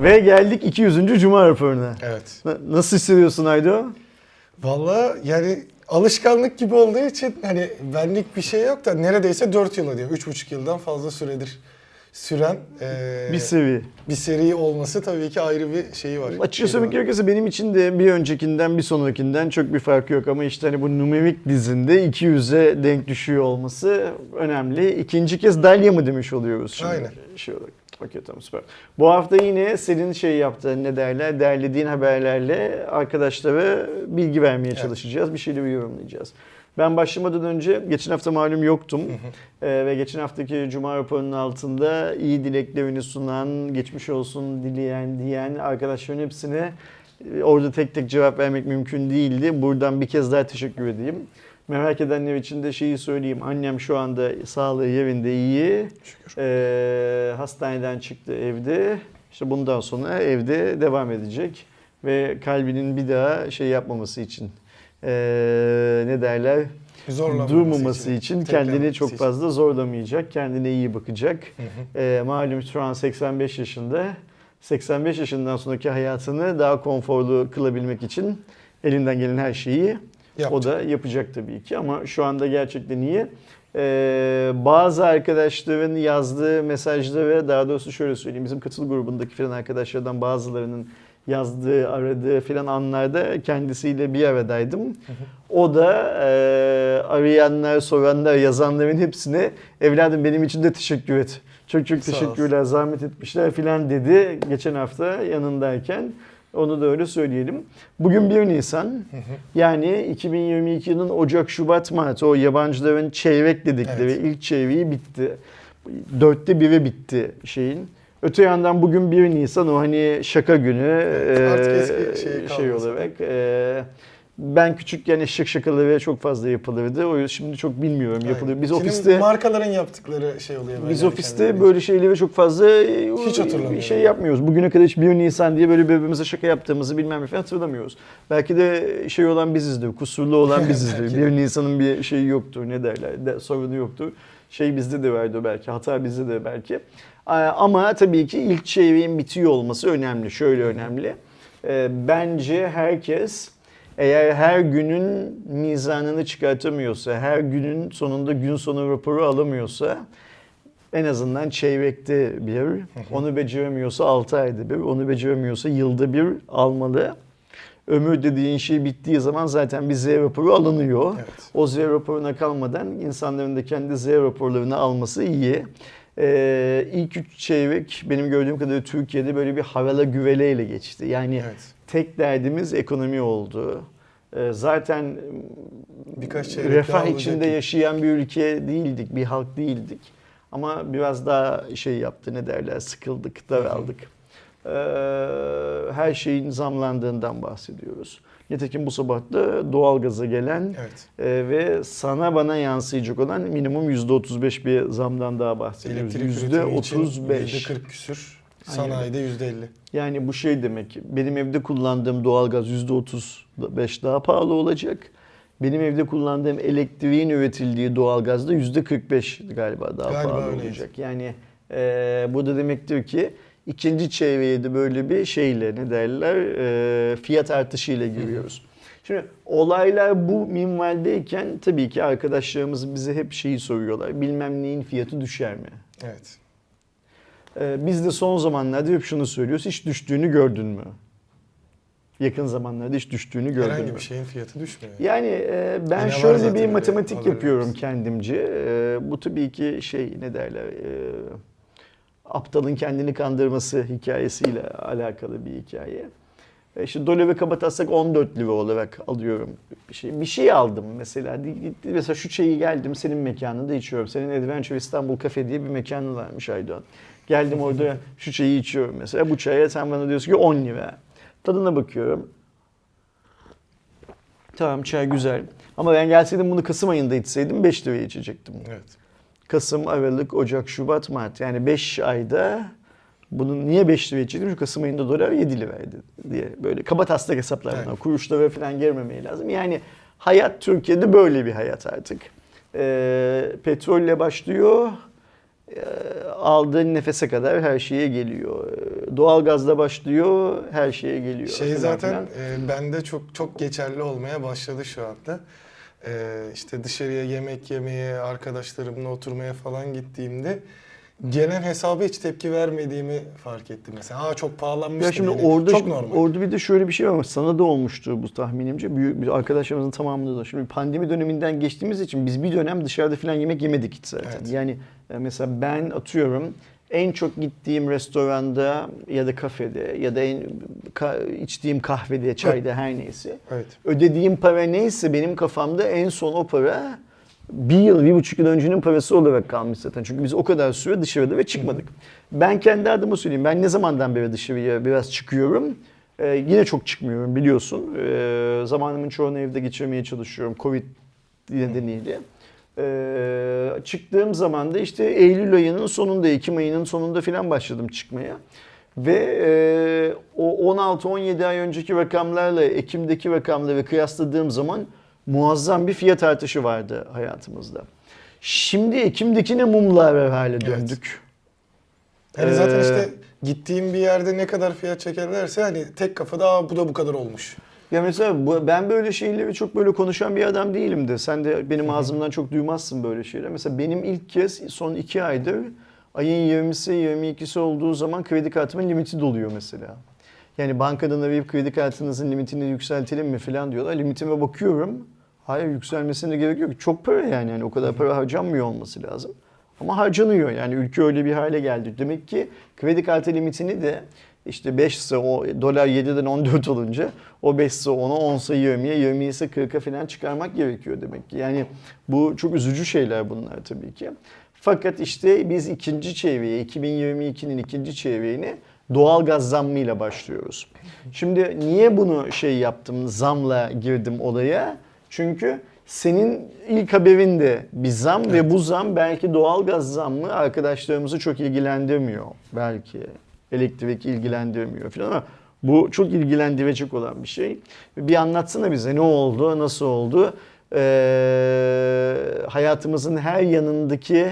Ve geldik 200. Cuma raporuna. Evet. Na- Nasıl hissediyorsun Aydo? Valla yani alışkanlık gibi olduğu için hani benlik bir şey yok da neredeyse 4 yıl diyor. 3,5 yıldan fazla süredir süren eee, Bir seviye. bir seri olması tabii ki ayrı bir şeyi var. Açıkça Şeyi söylemek gerekirse benim için de bir öncekinden bir sonrakinden çok bir farkı yok ama işte hani bu numerik dizinde 200'e denk düşüyor olması önemli. İkinci kez Dalya mı demiş oluyoruz şimdi? Aynen. Şey olarak. Okey tamam süper. Bu hafta yine senin şey yaptığın ne derler derlediğin haberlerle arkadaşlara bilgi vermeye Evet. çalışacağız. Bir şeyleri yorumlayacağız. Ben başlamadan önce geçen hafta malum yoktum Ee, ve geçen haftaki Cuma raporunun altında iyi dileklerini sunan, geçmiş olsun dileyen, diyen arkadaşların hepsine e, orada tek tek cevap vermek mümkün değildi. Buradan bir kez daha teşekkür edeyim. Merak edenler için de şeyi söyleyeyim. Annem şu anda sağlığı yerinde iyi. Şükür. Ee, hastaneden çıktı evde. İşte bundan sonra evde devam edecek. Ve kalbinin bir daha şey yapmaması için ee, ne derler Zorlamaması durmaması için, kendini teklenmesi çok için. fazla zorlamayacak, kendine iyi bakacak. Hı hı. Ee, malum şu an 85 yaşında. 85 yaşından sonraki hayatını daha konforlu kılabilmek için elinden gelen her şeyi o Yapacak. da yapacak tabii ki ama şu anda gerçekten iyi. Ee, bazı arkadaşların yazdığı mesajları daha doğrusu şöyle söyleyeyim bizim katıl grubundaki falan arkadaşlardan bazılarının yazdığı, aradığı filan anlarda kendisiyle bir aradaydım. O da e, arayanlar, soranlar, yazanların hepsine evladım benim için de teşekkür et. Çok çok Sağ teşekkürler, zahmet etmişler filan dedi geçen hafta yanındayken. Onu da öyle söyleyelim. Bugün 1 Nisan. Yani 2022 yılının Ocak, Şubat, Mart o yabancıların çeyrek dedikleri Evet. ilk çeyreği bitti. Dörtte biri bitti şeyin. Öte yandan bugün 1 Nisan o hani şaka günü Evet, eski şey şey olarak. eee, ben küçükken eşek şakaları çok fazla yapılırdı. O yüzden şimdi çok bilmiyorum Aynen. yapılıyor. Biz Şimdi ofiste markaların yaptıkları şey oluyor böyle. biz yani ofiste kendileri. böyle şeyleri çok fazla e, Hiç hatırlamıyorum. şey yapmıyoruz. Bugüne kadar hiç 1 Nisan diye böyle birbirimize şaka yaptığımızı bilmem ne falan hatırlamıyoruz. Belki de şey olan bizizdir, kusurlu olan bizizdir. Belki de. 1 Nisan'ın bir şeyi yoktur, ne derler, de, sorunu yoktur. Şey bizde de vardı belki, hata bizde de belki. Aa, Ama tabii ki ilk çeyreğin bitiyor olması önemli, şöyle önemli. Ee, Bence herkes eğer her günün mizanını çıkartamıyorsa, her günün sonunda gün sonu raporu alamıyorsa en azından çeyrekte bir, onu beceremiyorsa 6 ayda bir, onu beceremiyorsa yılda bir almalı. Ömür dediğin şey bittiği zaman zaten bir Z raporu alınıyor. Evet. O Z raporuna kalmadan insanların da kendi Z raporlarını alması iyi. Ee, ilk üç çeyrek benim gördüğüm kadarıyla Türkiye'de böyle bir havala güveleyle geçti. Yani Evet. tek derdimiz ekonomi oldu. Ee, zaten Birkaç refah içinde gibi. yaşayan bir ülke değildik, bir halk değildik. Ama biraz daha şey yaptı ne derler sıkıldık, daraldık. Ee, her şeyin zamlandığından bahsediyoruz. Nitekim bu sabah da doğalgaza gelen Evet. e, ve sana bana yansıyacak olan minimum %35 bir zamdan daha bahsediyoruz. Elektrik üretimi için %35. %40 küsür. Sanayide %50. Yani bu şey demek, benim evde kullandığım doğalgaz %35 daha pahalı olacak. Benim evde kullandığım elektriğin üretildiği doğalgaz da %45 galiba daha Galiba pahalı öyleydi. olacak. Yani e, bu da demektir ki ikinci çevreye de böyle bir şeyle ne derler e, fiyat artışıyla giriyoruz. Şimdi olaylar bu minvaldeyken tabii ki arkadaşlarımız bize hep şeyi soruyorlar. Bilmem neyin fiyatı düşer mi? Evet. Ee, Biz de son zamanlarda hep şunu söylüyoruz. Hiç düştüğünü gördün mü? Yakın zamanlarda hiç düştüğünü gördün Herhangi mü? bir şeyin fiyatı düşmüyor. Yani e, ben Yine şöyle bir matematik yapıyorum kendimce. E, bu tabii ki şey ne derler e, aptalın kendini kandırması hikayesiyle alakalı bir hikaye. E, işte doları kapatarsak 14 lira olarak alıyorum bir şey. Bir şey aldım mesela. Mesela şu çayı geldim senin mekanında içiyorum. Senin Adventure İstanbul Cafe diye bir mekanı varmış Aydoğan. Geldim orada şu çayı içiyorum mesela. Bu çaya sen bana diyorsun ki 10 lira. Tadına bakıyorum. Tamam çay güzel. Ama ben gelseydim bunu Kasım ayında içseydim 5 liraya içecektim. Evet. Kasım, Aralık, Ocak, Şubat, Mart. Yani 5 ayda bunun niye 5 liraya içecektim? Çünkü Kasım ayında dolar 7 liraydı diye. Böyle kaba taslak hesaplar bunlar. Evet. Kuruşlara falan girmemeye lazım. Yani hayat Türkiye'de böyle bir hayat artık. Ee, petrolle başlıyor. e, aldığın nefese kadar her şeye geliyor. E, Doğalgazda başlıyor, her şeye geliyor. Şey falan zaten filan. e, bende çok çok geçerli olmaya başladı şu anda. E, işte dışarıya yemek yemeye, arkadaşlarımla oturmaya falan gittiğimde gelen hesaba hiç tepki vermediğimi fark ettim mesela. Aa çok pahalanmış. Ya şimdi orada çok normal. orada bir de şöyle bir şey var. Sana da olmuştu bu tahminimce. Büyük bir arkadaşlarımızın tamamında da. Şimdi pandemi döneminden geçtiğimiz için biz bir dönem dışarıda falan yemek yemedik hiç zaten. Evet. Yani e, mesela ben atıyorum en çok gittiğim restoranda ya da kafede ya da en ka- içtiğim kahvede, çayda her neyse. Evet. Ödediğim para neyse benim kafamda en son o para bir yıl, bir buçuk yıl öncenin parası olarak kalmış zaten. Çünkü biz o kadar süre dışarıda ve çıkmadık. Ben kendi adıma söyleyeyim. Ben ne zamandan beri dışarıya biraz çıkıyorum. Ee, yine çok çıkmıyorum biliyorsun. Ee, zamanımın çoğunu evde geçirmeye çalışıyorum. Covid nedeniyle. Ee, çıktığım zaman da işte Eylül ayının sonunda, Ekim ayının sonunda falan başladım çıkmaya. Ve e, o 16-17 ay önceki rakamlarla Ekim'deki rakamları kıyasladığım zaman muazzam bir fiyat artışı vardı hayatımızda. Şimdi Ekim'dekine mumlar hale döndük. Yani zaten Ee, işte gittiğim bir yerde ne kadar fiyat çekerlerse hani tek kafada Aa, bu da bu kadar olmuş. Ya mesela bu, ben böyle şeyleri çok böyle konuşan bir adam değilim de. Sen de benim ağzımdan çok duymazsın böyle şeyler. Mesela benim ilk kez son iki aydır ayın 20'si 22'si olduğu zaman kredi kartımın limiti doluyor mesela. Yani bankadan arayıp kredi kartınızın limitini yükseltelim mi falan diyorlar. Limitime bakıyorum. Hayır yükselmesine gerek yok. Çok para yani. yani o kadar para harcanmıyor olması lazım. Ama harcanıyor yani ülke öyle bir hale geldi. Demek ki kredi kartı limitini de işte 5 ise o dolar 7'den 14 olunca o 5 ise 10'a 10 ise 20'ye 20 ise 40'a falan çıkarmak gerekiyor demek ki. Yani bu çok üzücü şeyler bunlar tabii ki. Fakat işte biz ikinci çeyreğe 2022'nin ikinci çeyreğine doğal gaz zammıyla başlıyoruz. Şimdi niye bunu şey yaptım zamla girdim olaya? Çünkü senin ilk haberin de bir zam ve bu zam belki doğalgaz zammı arkadaşlarımızı çok ilgilendirmiyor. Belki elektrik ilgilendirmiyor falan ama bu çok ilgilendirecek olan bir şey. Bir anlatsana bize ne oldu, nasıl oldu? Ee, hayatımızın her yanındaki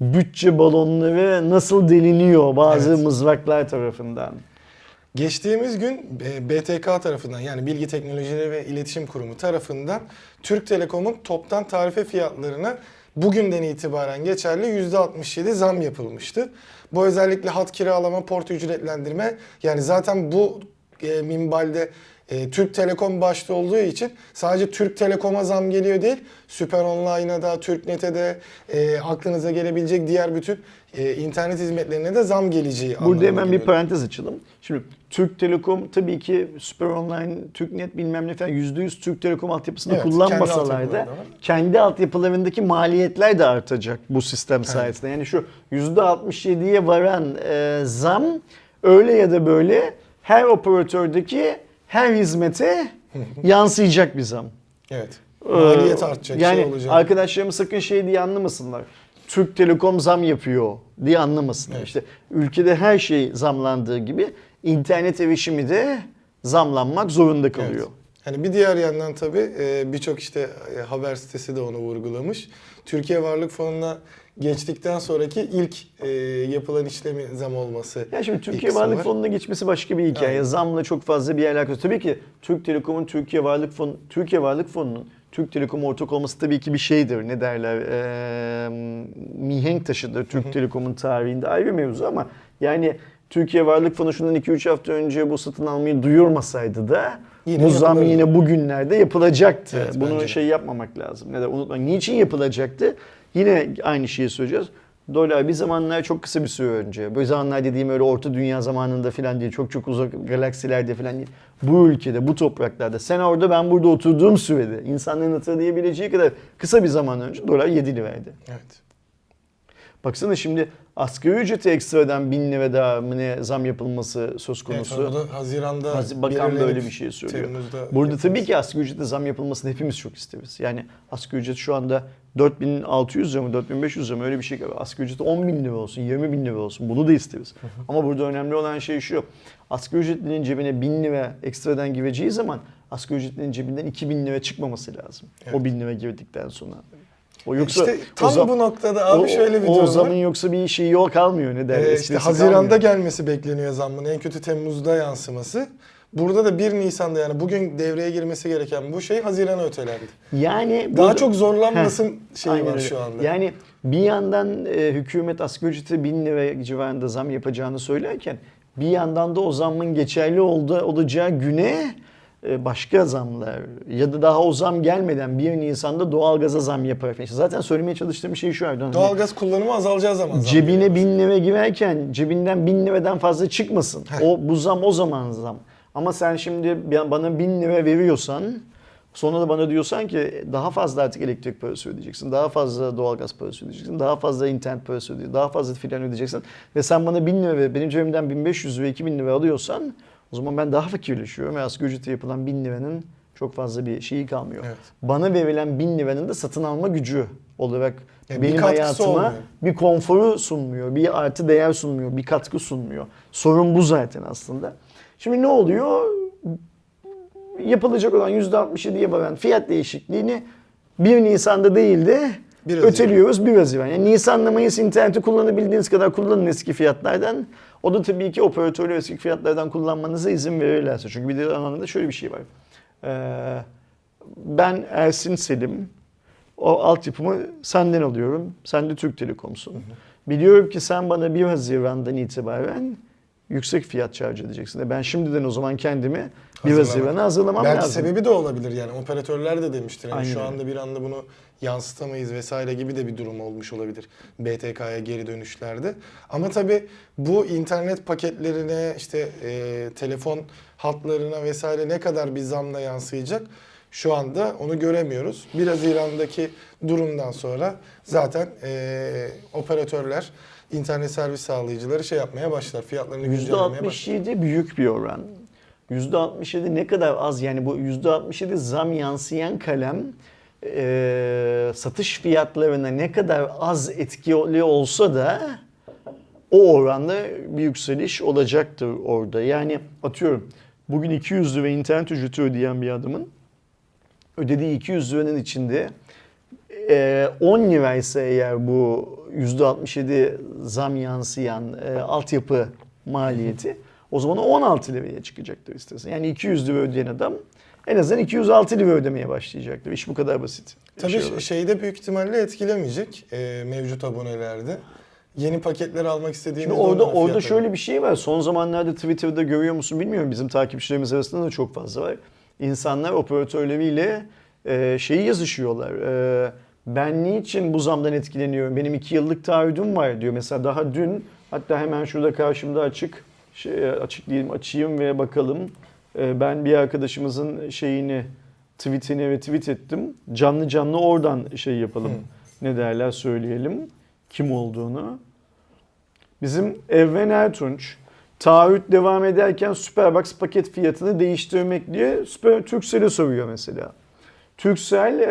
bütçe balonları nasıl deliniyor bazı Evet. mızraklar tarafından? Geçtiğimiz gün e, BTK tarafından yani Bilgi Teknolojileri ve İletişim Kurumu tarafından Türk Telekom'un toptan tarife fiyatlarına bugünden itibaren geçerli %67 zam yapılmıştı. Bu özellikle hat kiralama, port ücretlendirme yani zaten bu e, minvalde e, Türk Telekom başta olduğu için sadece Türk Telekom'a zam geliyor değil, Süper Online'a da, TürkNet'e de e, aklınıza gelebilecek diğer bütün e, internet hizmetlerine de zam geleceği Burada hemen bir geliyor. parantez açalım. Şimdi Türk Telekom tabii ki Süper Online, TürkNet bilmem ne falan %100 Türk Telekom altyapısını Evet, kendi kullanmasalar da altyapıları da var. kendi altyapılarındaki maliyetler de artacak bu sistem sayesinde. Yani şu %67'ye varan e, zam öyle ya da böyle her operatördeki her hizmete yansıyacak bir zam. Evet. Ee, Maliyet artacak, yani şey olacak. arkadaşlarım sakın şey diye anlamasınlar. Türk Telekom zam yapıyor diye anlamasınlar. Evet. İşte ülkede her şey zamlandığı gibi internet erişimi de zamlanmak zorunda kalıyor. Evet. Hani bir diğer yandan tabii e, birçok işte e, haber sitesi de onu vurgulamış. Türkiye Varlık Fonu'na geçtikten sonraki ilk e, yapılan işlemi zam olması. Ya şimdi Türkiye Varlık var. Fonu'na geçmesi başka bir hikaye. Aynen. Zamla çok fazla bir alakası. Tabii ki Türk Telekom'un Türkiye Varlık Fonu, Türkiye Varlık Fonu'nun Türk Telekom'a ortak olması tabii ki bir şeydir. Ne derler? Ee, mihenk taşıdır Türk Telekom'un tarihinde ayrı mevzu ama yani Türkiye Varlık Fonu şundan 2-3 hafta önce bu satın almayı duyurmasaydı da Yine bu zam yine bugünlerde yapılacaktı. Evet, Bunu şey yapmamak lazım. Ne de unutmak. Niçin yapılacaktı? Yine aynı şeyi söyleyeceğiz. Dolar bir zamanlar çok kısa bir süre önce. Bu zamanlar dediğim öyle orta dünya zamanında falan değil. Çok çok uzak galaksilerde falan değil. Bu ülkede, bu topraklarda sen orada ben burada oturduğum sürede insanların hatırlayabileceği kadar kısa bir zaman önce dolar 7 liraydı. Evet. Baksana şimdi asgari ücreti ekstradan 1000 lira daha mı ne zam yapılması söz Evet, konusu. o da Haziran'da Haz- Bakan belirlenip böyle bir şey söylüyor. Temmuz'da Burada tabii yapılması. ki asgari ücrete zam yapılmasını hepimiz çok isteriz. Yani asgari ücret şu anda 4600 lira mı 4500 lira mı öyle bir şey. Asgari ücret 10 bin lira olsun 20 bin lira olsun bunu da isteriz. Ama burada önemli olan şey şu. Asgari ücretlinin cebine 1000 lira ekstradan gireceği zaman asgari ücretlinin cebinden 2000 lira çıkmaması lazım. O Evet. 1000 lira girdikten sonra. O yoksa işte tam o zam- bu noktada abi o- şöyle bir o, durum zamın var. yoksa bir şeyi yok kalmıyor ne derler. Ee, işte Haziran'da kalmıyor. gelmesi bekleniyor zammın. En kötü Temmuz'da yansıması. Burada da 1 Nisan'da yani bugün devreye girmesi gereken bu şey Haziran'a ötelendi. Yani Daha burada- çok zorlanmasın şeyi Aynen var şu anda. Yani bir yandan e, hükümet asgari ücrete 1000 lira civarında zam yapacağını söylerken bir yandan da o zammın geçerli oldu, olacağı güne başka zamlar ya da daha o zam gelmeden 1 Nisan'da doğalgaza zam yapar. İşte zaten söylemeye çalıştığım şey şu Erdoğan. hani Doğalgaz kullanımı azalacağı zaman zam Cebine geliyor. bin lira girerken cebinden bin liradan fazla çıkmasın. O bu zam o zaman zam. Ama sen şimdi bana bin lira veriyorsan sonra da bana diyorsan ki daha fazla artık elektrik parası ödeyeceksin. Daha fazla doğalgaz parası ödeyeceksin. Daha fazla internet parası ödeyeceksin. Daha fazla filan ödeyeceksin. Ve sen bana bin lira ver benim cebimden 1500 lira 2000 lira alıyorsan o zaman ben daha fakirleşiyorum. Ve asgari ücrete yapılan bin liranın çok fazla bir şeyi kalmıyor. Evet. Bana verilen bin liranın da satın alma gücü olarak Yani bir benim katkısı hayatıma olmuyor. bir konforu sunmuyor, bir artı değer sunmuyor, bir katkı sunmuyor. Sorun bu zaten aslında. Şimdi ne oluyor? Yapılacak olan %67'ye varan fiyat değişikliğini 1 Nisan'da değil de Bir Haziran. öteliyoruz 1 Haziran. Yani Nisan'la Mayıs interneti kullanabildiğiniz kadar kullanın eski fiyatlardan. O da tabii ki operatörler eski fiyatlardan kullanmanıza izin verirlerse. Çünkü bir de anlamda şöyle bir şey var. Ee, ben Ersin Selim, o altyapımı senden alıyorum. Sen de Türk Telekom'sun. Biliyorum ki sen bana 1 Haziran'dan itibaren yüksek fiyat charge edeceksin. Ben şimdiden o zaman kendimi 1 Hazırlamak. Haziran'a hazırlamam Belki lazım. sebebi de olabilir yani operatörler de demiştir. Yani Aynen şu anda bir anda bunu yansıtamayız vesaire gibi de bir durum olmuş olabilir BTK'ya geri dönüşlerde. Ama tabii bu internet paketlerine işte e, telefon hatlarına vesaire ne kadar bir zamla yansıyacak şu anda onu göremiyoruz. 1 Haziran'daki durumdan sonra zaten e, operatörler internet servis sağlayıcıları şey yapmaya başlar. Fiyatlarını güncellemeye başlar. %67 büyük bir oran. %67 ne kadar az yani bu %67 zam yansıyan kalem e, satış fiyatlarına ne kadar az etkili olsa da o oranda bir yükseliş olacaktır orada. Yani atıyorum bugün 200 lira internet ücreti ödeyen bir adamın ödediği 200 liranın içinde e, 10 liraysa eğer bu %67 zam yansıyan e, altyapı maliyeti o zaman o 16 liraya çıkacaktır istersen. Yani 200 lira ödeyen adam en azından 206 lira ödemeye başlayacaktır. İş bu kadar basit. Tabii Şey şey olarak. şeyde büyük ihtimalle etkilemeyecek e, mevcut abonelerde. Yeni paketler almak istediğimiz Şimdi orada orada şöyle bir şey var. Son zamanlarda Twitter'da görüyor musun bilmiyorum. Bizim takipçilerimiz arasında da çok fazla var. İnsanlar operatörleriyle e, şeyi yazışıyorlar. E, ben niçin bu zamdan etkileniyorum? Benim iki yıllık taahhüdüm var diyor. Mesela daha dün hatta hemen şurada karşımda açık şey, açık diyelim açayım ve bakalım. E, ben bir arkadaşımızın şeyini tweetini ve tweet ettim. Canlı canlı oradan şey yapalım. Ne derler söyleyelim. Kim olduğunu. Bizim Evren Ertunç taahhüt devam ederken Superbox paket fiyatını değiştirmek diye Süper Turkcell'e soruyor mesela. Turkcell e,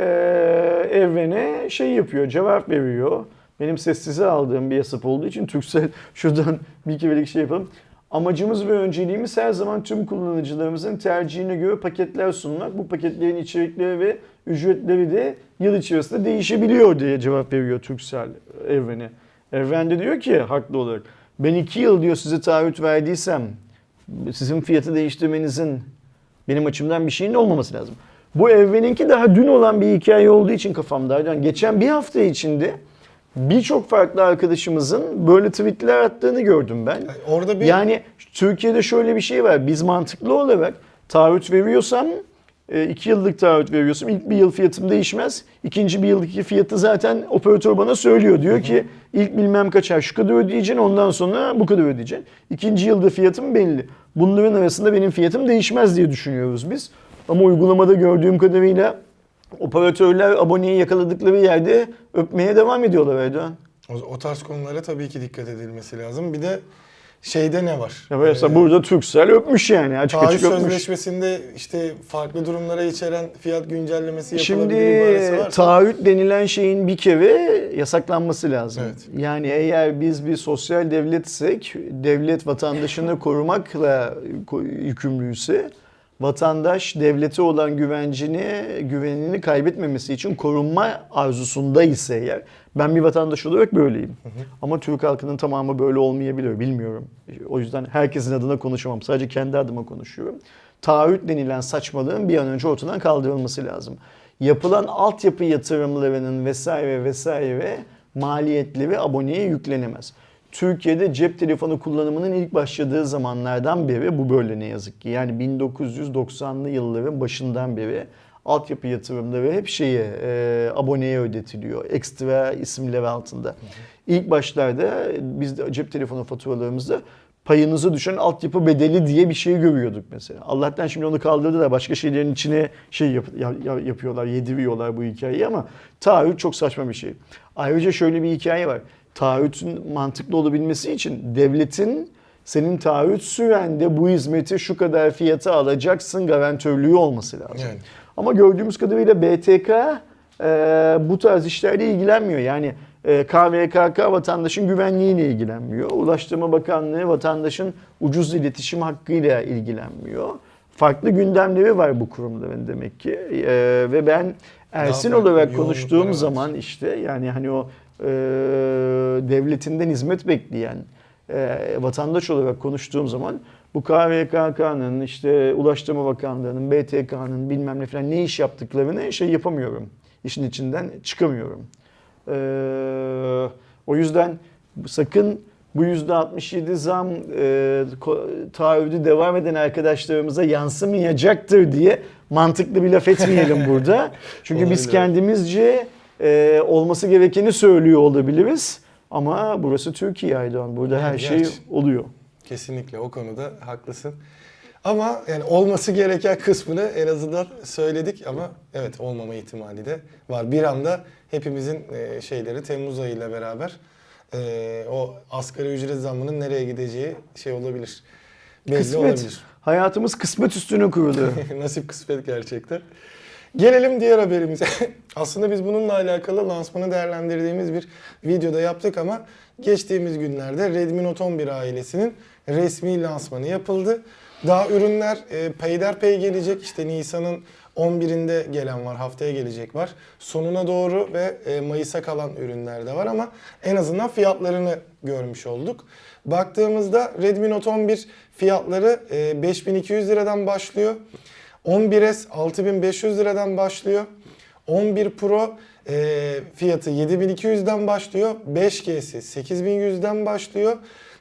Evren'e şey yapıyor, cevap veriyor. Benim sessize aldığım bir hesap olduğu için Turkcell şuradan bir kerelik şey yapalım. Amacımız ve önceliğimiz her zaman tüm kullanıcılarımızın tercihine göre paketler sunmak. Bu paketlerin içerikleri ve ücretleri de yıl içerisinde değişebiliyor diye cevap veriyor Turkcell Evren'e. Evren de diyor ki haklı olarak ben iki yıl diyor size taahhüt verdiysem sizin fiyatı değiştirmenizin benim açımdan bir şeyin olmaması lazım. Bu Evren'inki daha dün olan bir hikaye olduğu için kafamda. Yani geçen bir hafta içinde birçok farklı arkadaşımızın böyle tweetler attığını gördüm ben. Yani orada bir Yani Türkiye'de şöyle bir şey var. Biz mantıklı olarak taahhüt veriyorsam e, iki yıllık taahhüt veriyorsam ilk bir yıl fiyatım değişmez. İkinci bir yıllık fiyatı zaten operatör bana söylüyor. Diyor ki ilk bilmem kaç ay şu kadar ödeyeceksin ondan sonra bu kadar ödeyeceksin. İkinci yılda fiyatım belli. Bunların arasında benim fiyatım değişmez diye düşünüyoruz biz. Ama uygulamada gördüğüm kadarıyla operatörler aboneyi yakaladıkları yerde öpmeye devam ediyorlar Erdoğan. o, o tarz konulara tabii ki dikkat edilmesi lazım. Bir de şeyde ne var? Ya mesela Ee, burada Turkcell öpmüş yani açık açık öpmüş. sözleşmesinde işte farklı durumlara içeren fiyat güncellemesi yapılabilir Şimdi taahhüt denilen şeyin bir kere yasaklanması lazım. Evet. Yani eğer biz bir sosyal devletsek, devlet vatandaşını korumakla ko- yükümlüyse vatandaş devlete olan güvencini, güvenini kaybetmemesi için korunma arzusunda ise eğer ben bir vatandaş olarak böyleyim. Ama Türk halkının tamamı böyle olmayabilir bilmiyorum. O yüzden herkesin adına konuşamam. Sadece kendi adıma konuşuyorum. Taahhüt denilen saçmalığın bir an önce ortadan kaldırılması lazım. Yapılan altyapı yatırımlarının vesaire vesaire maliyetleri aboneye yüklenemez. Türkiye'de cep telefonu kullanımının ilk başladığı zamanlardan beri bu böyle ne yazık ki. Yani 1990'lı yılların başından beri altyapı yatırımları hep şeye e, aboneye ödetiliyor. Ekstra isimler altında. İlk başlarda biz de cep telefonu faturalarımızda payınızı düşen altyapı bedeli diye bir şey görüyorduk mesela. Allah'tan şimdi onu kaldırdılar. Başka şeylerin içine şey yap- ya- yapıyorlar, yediriyorlar bu hikayeyi ama taahhüt çok saçma bir şey. Ayrıca şöyle bir hikaye var. Taahhütün mantıklı olabilmesi için devletin senin taahhüt sürende bu hizmeti şu kadar fiyata alacaksın garantörlüğü olması lazım. Yani. Ama gördüğümüz kadarıyla BTK e, bu tarz işlerle ilgilenmiyor. Yani e, KVKK vatandaşın güvenliğiyle ilgilenmiyor. Ulaştırma Bakanlığı vatandaşın ucuz iletişim hakkıyla ilgilenmiyor. Farklı gündemleri var bu kurumların demek ki. E, ve ben Ersin olarak konuştuğum zaman işte yani hani o e, devletinden hizmet bekleyen e, vatandaş olarak konuştuğum zaman bu KVKK'nın işte Ulaştırma Bakanlığı'nın BTK'nın bilmem ne falan ne iş yaptıklarını şey yapamıyorum. İşin içinden çıkamıyorum. E, o yüzden sakın bu %67 zam e, taahhüdü devam eden arkadaşlarımıza yansımayacaktır diye mantıklı bir laf etmeyelim burada. Çünkü biz kendimizce e, olması gerekeni söylüyor olabiliriz. Ama burası Türkiye Aydoğan. Burada her şey oluyor. Kesinlikle o konuda haklısın. Ama yani olması gereken kısmını en azından söyledik ama evet olmama ihtimali de var. Bir anda hepimizin e, şeyleri Temmuz ayıyla beraber e, o asgari ücret zammının nereye gideceği şey olabilir. Belli Kısmet. olabilir. Hayatımız kısmet üstüne kurulu. Nasip kısmet gerçekten. Gelelim diğer haberimize. Aslında biz bununla alakalı lansmanı değerlendirdiğimiz bir videoda yaptık ama geçtiğimiz günlerde Redmi Note 11 ailesinin resmi lansmanı yapıldı. Daha ürünler e, peyderpey gelecek. İşte Nisan'ın 11'inde gelen var, haftaya gelecek var. Sonuna doğru ve e, Mayıs'a kalan ürünler de var ama en azından fiyatlarını görmüş olduk. Baktığımızda Redmi Note 11 fiyatları e, 5200 liradan başlıyor. 11S 6500 liradan başlıyor. 11 Pro e, fiyatı 7200'den başlıyor. 5G'si 8100'den başlıyor.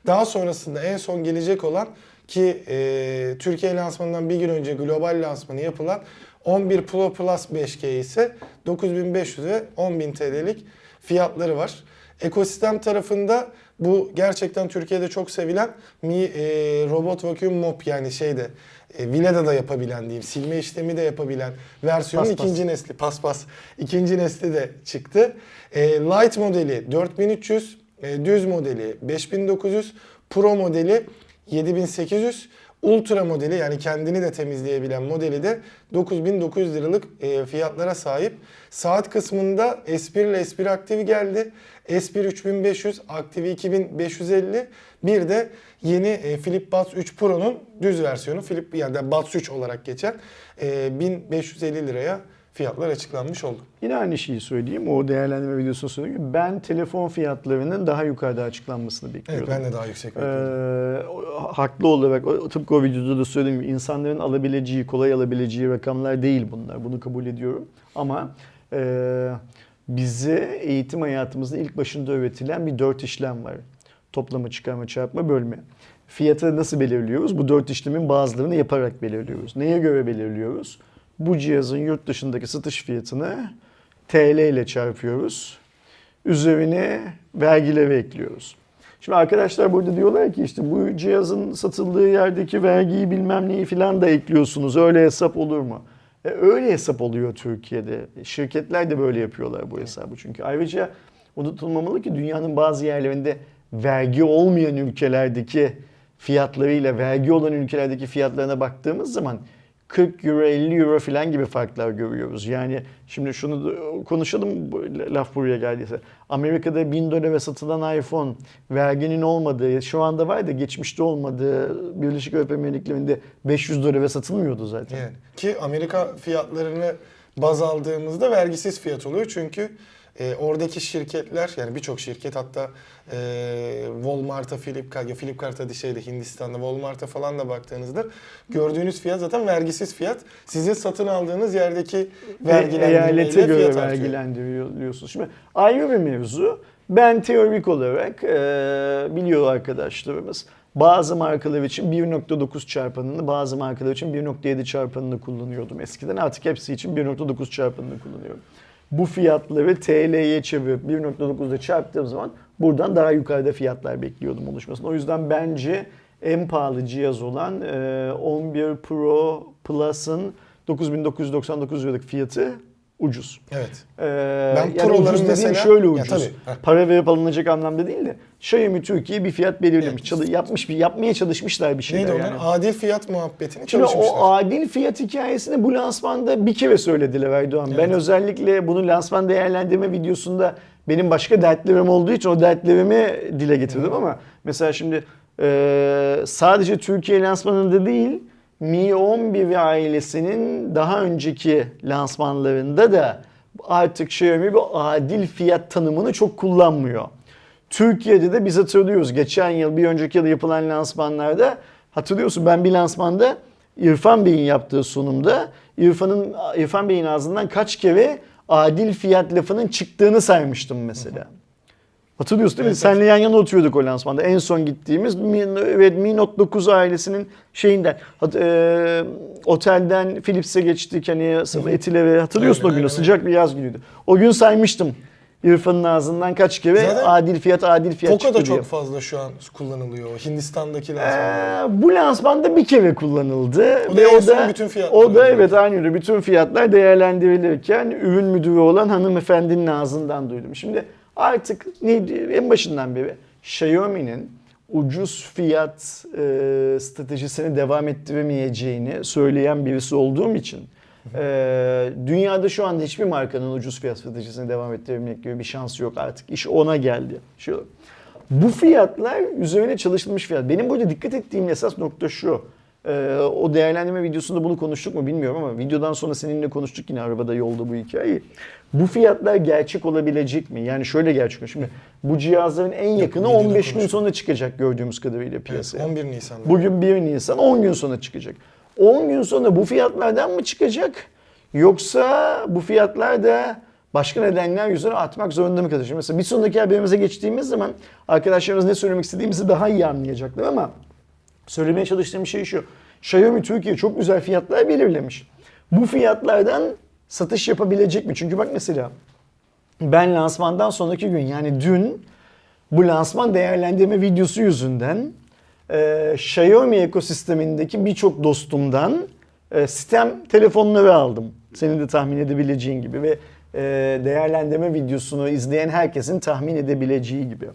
Daha sonrasında en son gelecek olan ki e, Türkiye lansmanından bir gün önce global lansmanı yapılan 11 Pro Plus 5G ise 9500 ve 10.000 TL'lik fiyatları var. Ekosistem tarafında bu gerçekten Türkiye'de çok sevilen Mi e, robot vacuum mop yani şeyde e, Vileda da yapabilen diyeyim silme işlemi de yapabilen versiyonun Paspas. ikinci nesli paspas ikinci nesli de çıktı. E, Light modeli 4300, e, düz modeli 5900, Pro modeli 7800, Ultra modeli yani kendini de temizleyebilen modeli de 9900 liralık e, fiyatlara sahip. Saat kısmında S1 ile S1 aktif geldi. S1 3500, aktivi 2550. Bir de yeni e, Flip Buds 3 Pro'nun düz versiyonu Flip yani Buds 3 olarak geçen e, 1550 liraya fiyatlar açıklanmış oldu. Yine aynı şeyi söyleyeyim. O değerlendirme videosunda söylediğim gibi ben telefon fiyatlarının daha yukarıda açıklanmasını Evet bekliyorum. ben de daha yüksek bekliyordum. Ee, haklı olarak tıpkı o videoda da söylediğim gibi insanların alabileceği, kolay alabileceği rakamlar değil bunlar. Bunu kabul ediyorum. Ama e, bize eğitim hayatımızda ilk başında öğretilen bir dört işlem var. Toplama, çıkarma, çarpma, bölme. Fiyatı nasıl belirliyoruz? Bu dört işlemin bazılarını yaparak belirliyoruz. Neye göre belirliyoruz? Bu cihazın yurt dışındaki satış fiyatını TL ile çarpıyoruz. Üzerine vergileri ekliyoruz. Şimdi arkadaşlar burada diyorlar ki işte bu cihazın satıldığı yerdeki vergiyi bilmem neyi filan da ekliyorsunuz. Öyle hesap olur mu? E, öyle hesap oluyor Türkiye'de. Şirketler de böyle yapıyorlar bu hesabı çünkü. Ayrıca unutulmamalı ki dünyanın bazı yerlerinde vergi olmayan ülkelerdeki fiyatlarıyla vergi olan ülkelerdeki fiyatlarına baktığımız zaman 40 euro 50 euro falan gibi farklar görüyoruz. Yani şimdi şunu konuşalım laf buraya geldiyse. Amerika'da 1000 dolara satılan iPhone verginin olmadığı şu anda var da geçmişte olmadığı Birleşik Arap Emirlikleri'nde 500 dolara satılmıyordu zaten. Yani. Ki Amerika fiyatlarını baz aldığımızda vergisiz fiyat oluyor. Çünkü e, oradaki şirketler yani birçok şirket hatta e, Walmart'a, Flipkart, ya Flipkart hadi şeyde Hindistan'da Walmart'a falan da baktığınızda gördüğünüz fiyat zaten vergisiz fiyat. Sizin satın aldığınız yerdeki vergilendirmeyle eyalete göre vergilendiriliyorsunuz. Şimdi ayrı bir mevzu. Ben teorik olarak e, biliyor arkadaşlarımız bazı markalar için 1.9 çarpanını, bazı markalar için 1.7 çarpanını kullanıyordum eskiden. Artık hepsi için 1.9 çarpanını kullanıyorum. Bu fiyatları TL'ye çevirip 1.9'da çarptığım zaman buradan daha yukarıda fiyatlar bekliyordum oluşmasını. O yüzden bence en pahalı cihaz olan e, 11 Pro Plus'ın 9999 liralık fiyatı ucuz. Evet. Ee, Ben yani Pro'ların ucuz mesela- şöyle Ya ucuz. tabii, heh. Para verip alınacak anlamda değil de Xiaomi Türkiye bir fiyat belirlemiş. Evet. Çalı- yapmış bir yapmaya çalışmışlar bir şeyler Neydi yani. Adil fiyat muhabbetini Şimdi çalışmışlar. o adil fiyat hikayesini bu lansmanda bir kere söylediler Erdoğan. Ben Evet. özellikle bunu lansman değerlendirme videosunda benim başka dertlerim olduğu için o dertlerimi dile getirdim ama mesela şimdi e, sadece Türkiye lansmanında değil Mi 11 ve ailesinin daha önceki lansmanlarında da artık Xiaomi bu adil fiyat tanımını çok kullanmıyor. Türkiye'de de biz hatırlıyoruz. Geçen yıl, bir önceki yıl yapılan lansmanlarda hatırlıyorsun ben bir lansmanda İrfan Bey'in yaptığı sunumda İrfan'ın İrfan Bey'in ağzından kaç kere adil fiyat lafının çıktığını saymıştım mesela. Hatırlıyorsun değil mi? Evet, Senle yan yana oturuyorduk o lansmanda. En son gittiğimiz Mi, evet, Mi Note 9 ailesinin şeyinden. E, otelden Philips'e geçtik hani Etiler'e. Hatırlıyorsun Aynen, o günü. aynen, Sıcak bir yaz günüydü. O gün saymıştım. İrfan'ın ağzından kaç kere Zaten adil fiyat adil fiyat Poco da çıktı diye. çok fazla şu an kullanılıyor. Hindistan'daki lansmanlarda. Ee, bu lansmanda bir kere kullanıldı. O da en son bütün fiyatlar O da evet aynı öyle. Bütün fiyatlar değerlendirilirken ürün müdürü olan hanımefendinin ağzından duydum. Şimdi artık en başından beri Xiaomi'nin ucuz fiyat e, stratejisini devam ettiremeyeceğini söyleyen birisi olduğum için e, dünyada şu anda hiçbir markanın ucuz fiyat stratejisini devam ettirebilmek gibi bir şansı yok artık. İş ona geldi. Şu, bu fiyatlar üzerine çalışılmış fiyat. Benim burada dikkat ettiğim esas nokta şu. Ee, o değerlendirme videosunda bunu konuştuk mu bilmiyorum ama videodan sonra seninle konuştuk yine arabada yolda bu hikayeyi. Bu fiyatlar gerçek olabilecek mi? Yani şöyle gerçek? Şimdi bu cihazların en yakını videoda 15 gün sonra çıkacak gördüğümüz kadarıyla Evet, piyasaya. 11 Nisan'da. Bugün 1 Nisan 10 gün sonra çıkacak. 10 gün sonra bu fiyatlardan mı çıkacak? Yoksa bu fiyatlar da başka nedenler yüzünden atmak zorunda mı kalacak? Mesela bir sonraki haberimize geçtiğimiz zaman arkadaşlarımız ne söylemek istediğimizi daha iyi anlayacaklar ama söylemeye çalıştığım şey şu. Xiaomi Türkiye çok güzel fiyatlar belirlemiş. Bu fiyatlardan satış yapabilecek mi? Çünkü bak mesela ben lansmandan sonraki gün yani dün bu lansman değerlendirme videosu yüzünden e, Xiaomi ekosistemindeki birçok dostumdan e, sistem telefonları aldım. Senin de tahmin edebileceğin gibi ve e, değerlendirme videosunu izleyen herkesin tahmin edebileceği gibi.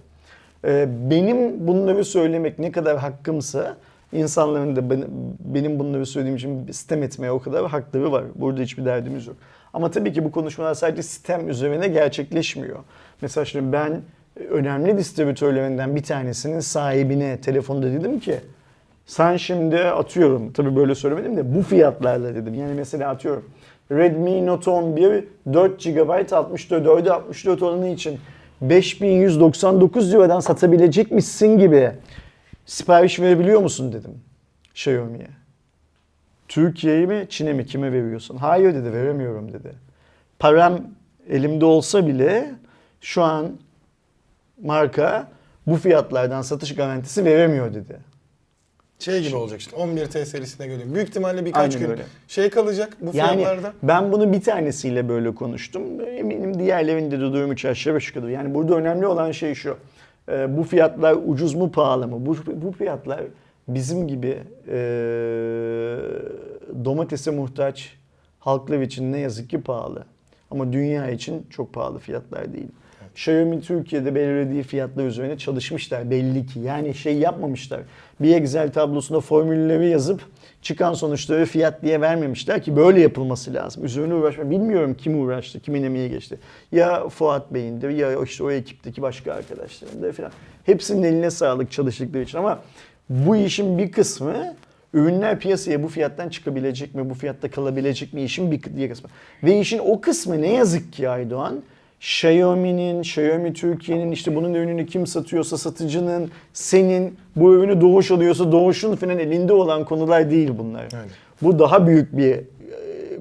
E, benim bunları söylemek ne kadar hakkımsa insanların da ben- benim bunları söylediğim için sistem etmeye o kadar hakları var. Burada hiçbir derdimiz yok. Ama tabii ki bu konuşmalar sadece sistem üzerine gerçekleşmiyor. Mesela şimdi ben önemli distribütörlerinden bir tanesinin sahibine telefonda dedim ki sen şimdi atıyorum tabii böyle söylemedim de bu fiyatlarla dedim. Yani mesela atıyorum Redmi Note 11 4 GB 64 4'e 64 olanı için 5199 liradan satabilecek misin gibi sipariş verebiliyor musun dedim Xiaomi'ye. Türkiye'ye mi Çin'e mi kime veriyorsun? Hayır dedi veremiyorum dedi. Param elimde olsa bile şu an marka bu fiyatlardan satış garantisi veremiyor dedi. Şey gibi olacak işte 11T serisine göre. Büyük ihtimalle birkaç Aynen gün öyle. şey kalacak bu Yani fiyatlarda. ben bunu bir tanesiyle böyle konuştum. Eminim diğerlerinde de durum üç aşağı beş yukarı. Yani burada önemli olan şey şu. Ee, bu fiyatlar ucuz mu pahalı mı? Bu, bu fiyatlar bizim gibi e, domatese muhtaç halklar için ne yazık ki pahalı. Ama dünya için çok pahalı fiyatlar değil. Xiaomi Türkiye'de belirlediği fiyatlar üzerine çalışmışlar belli ki. Yani şey yapmamışlar. Bir Excel tablosunda formülleri yazıp çıkan sonuçları fiyat diye vermemişler ki böyle yapılması lazım. Üzerine uğraşma. Bilmiyorum kim uğraştı, kimin emeği geçti. Ya Fuat Bey'indir ya işte o ekipteki başka arkadaşlarındır falan. Hepsinin eline sağlık çalıştıkları için ama bu işin bir kısmı ürünler piyasaya bu fiyattan çıkabilecek mi, bu fiyatta kalabilecek mi işin bir diye kısmı. Ve işin o kısmı ne yazık ki Aydoğan, Xiaomi'nin, Xiaomi Türkiye'nin işte bunun ürünü kim satıyorsa satıcının, senin bu ürünü Doğuş alıyorsa Doğuş'un falan elinde olan konular değil bunlar. Aynen. Bu daha büyük bir e,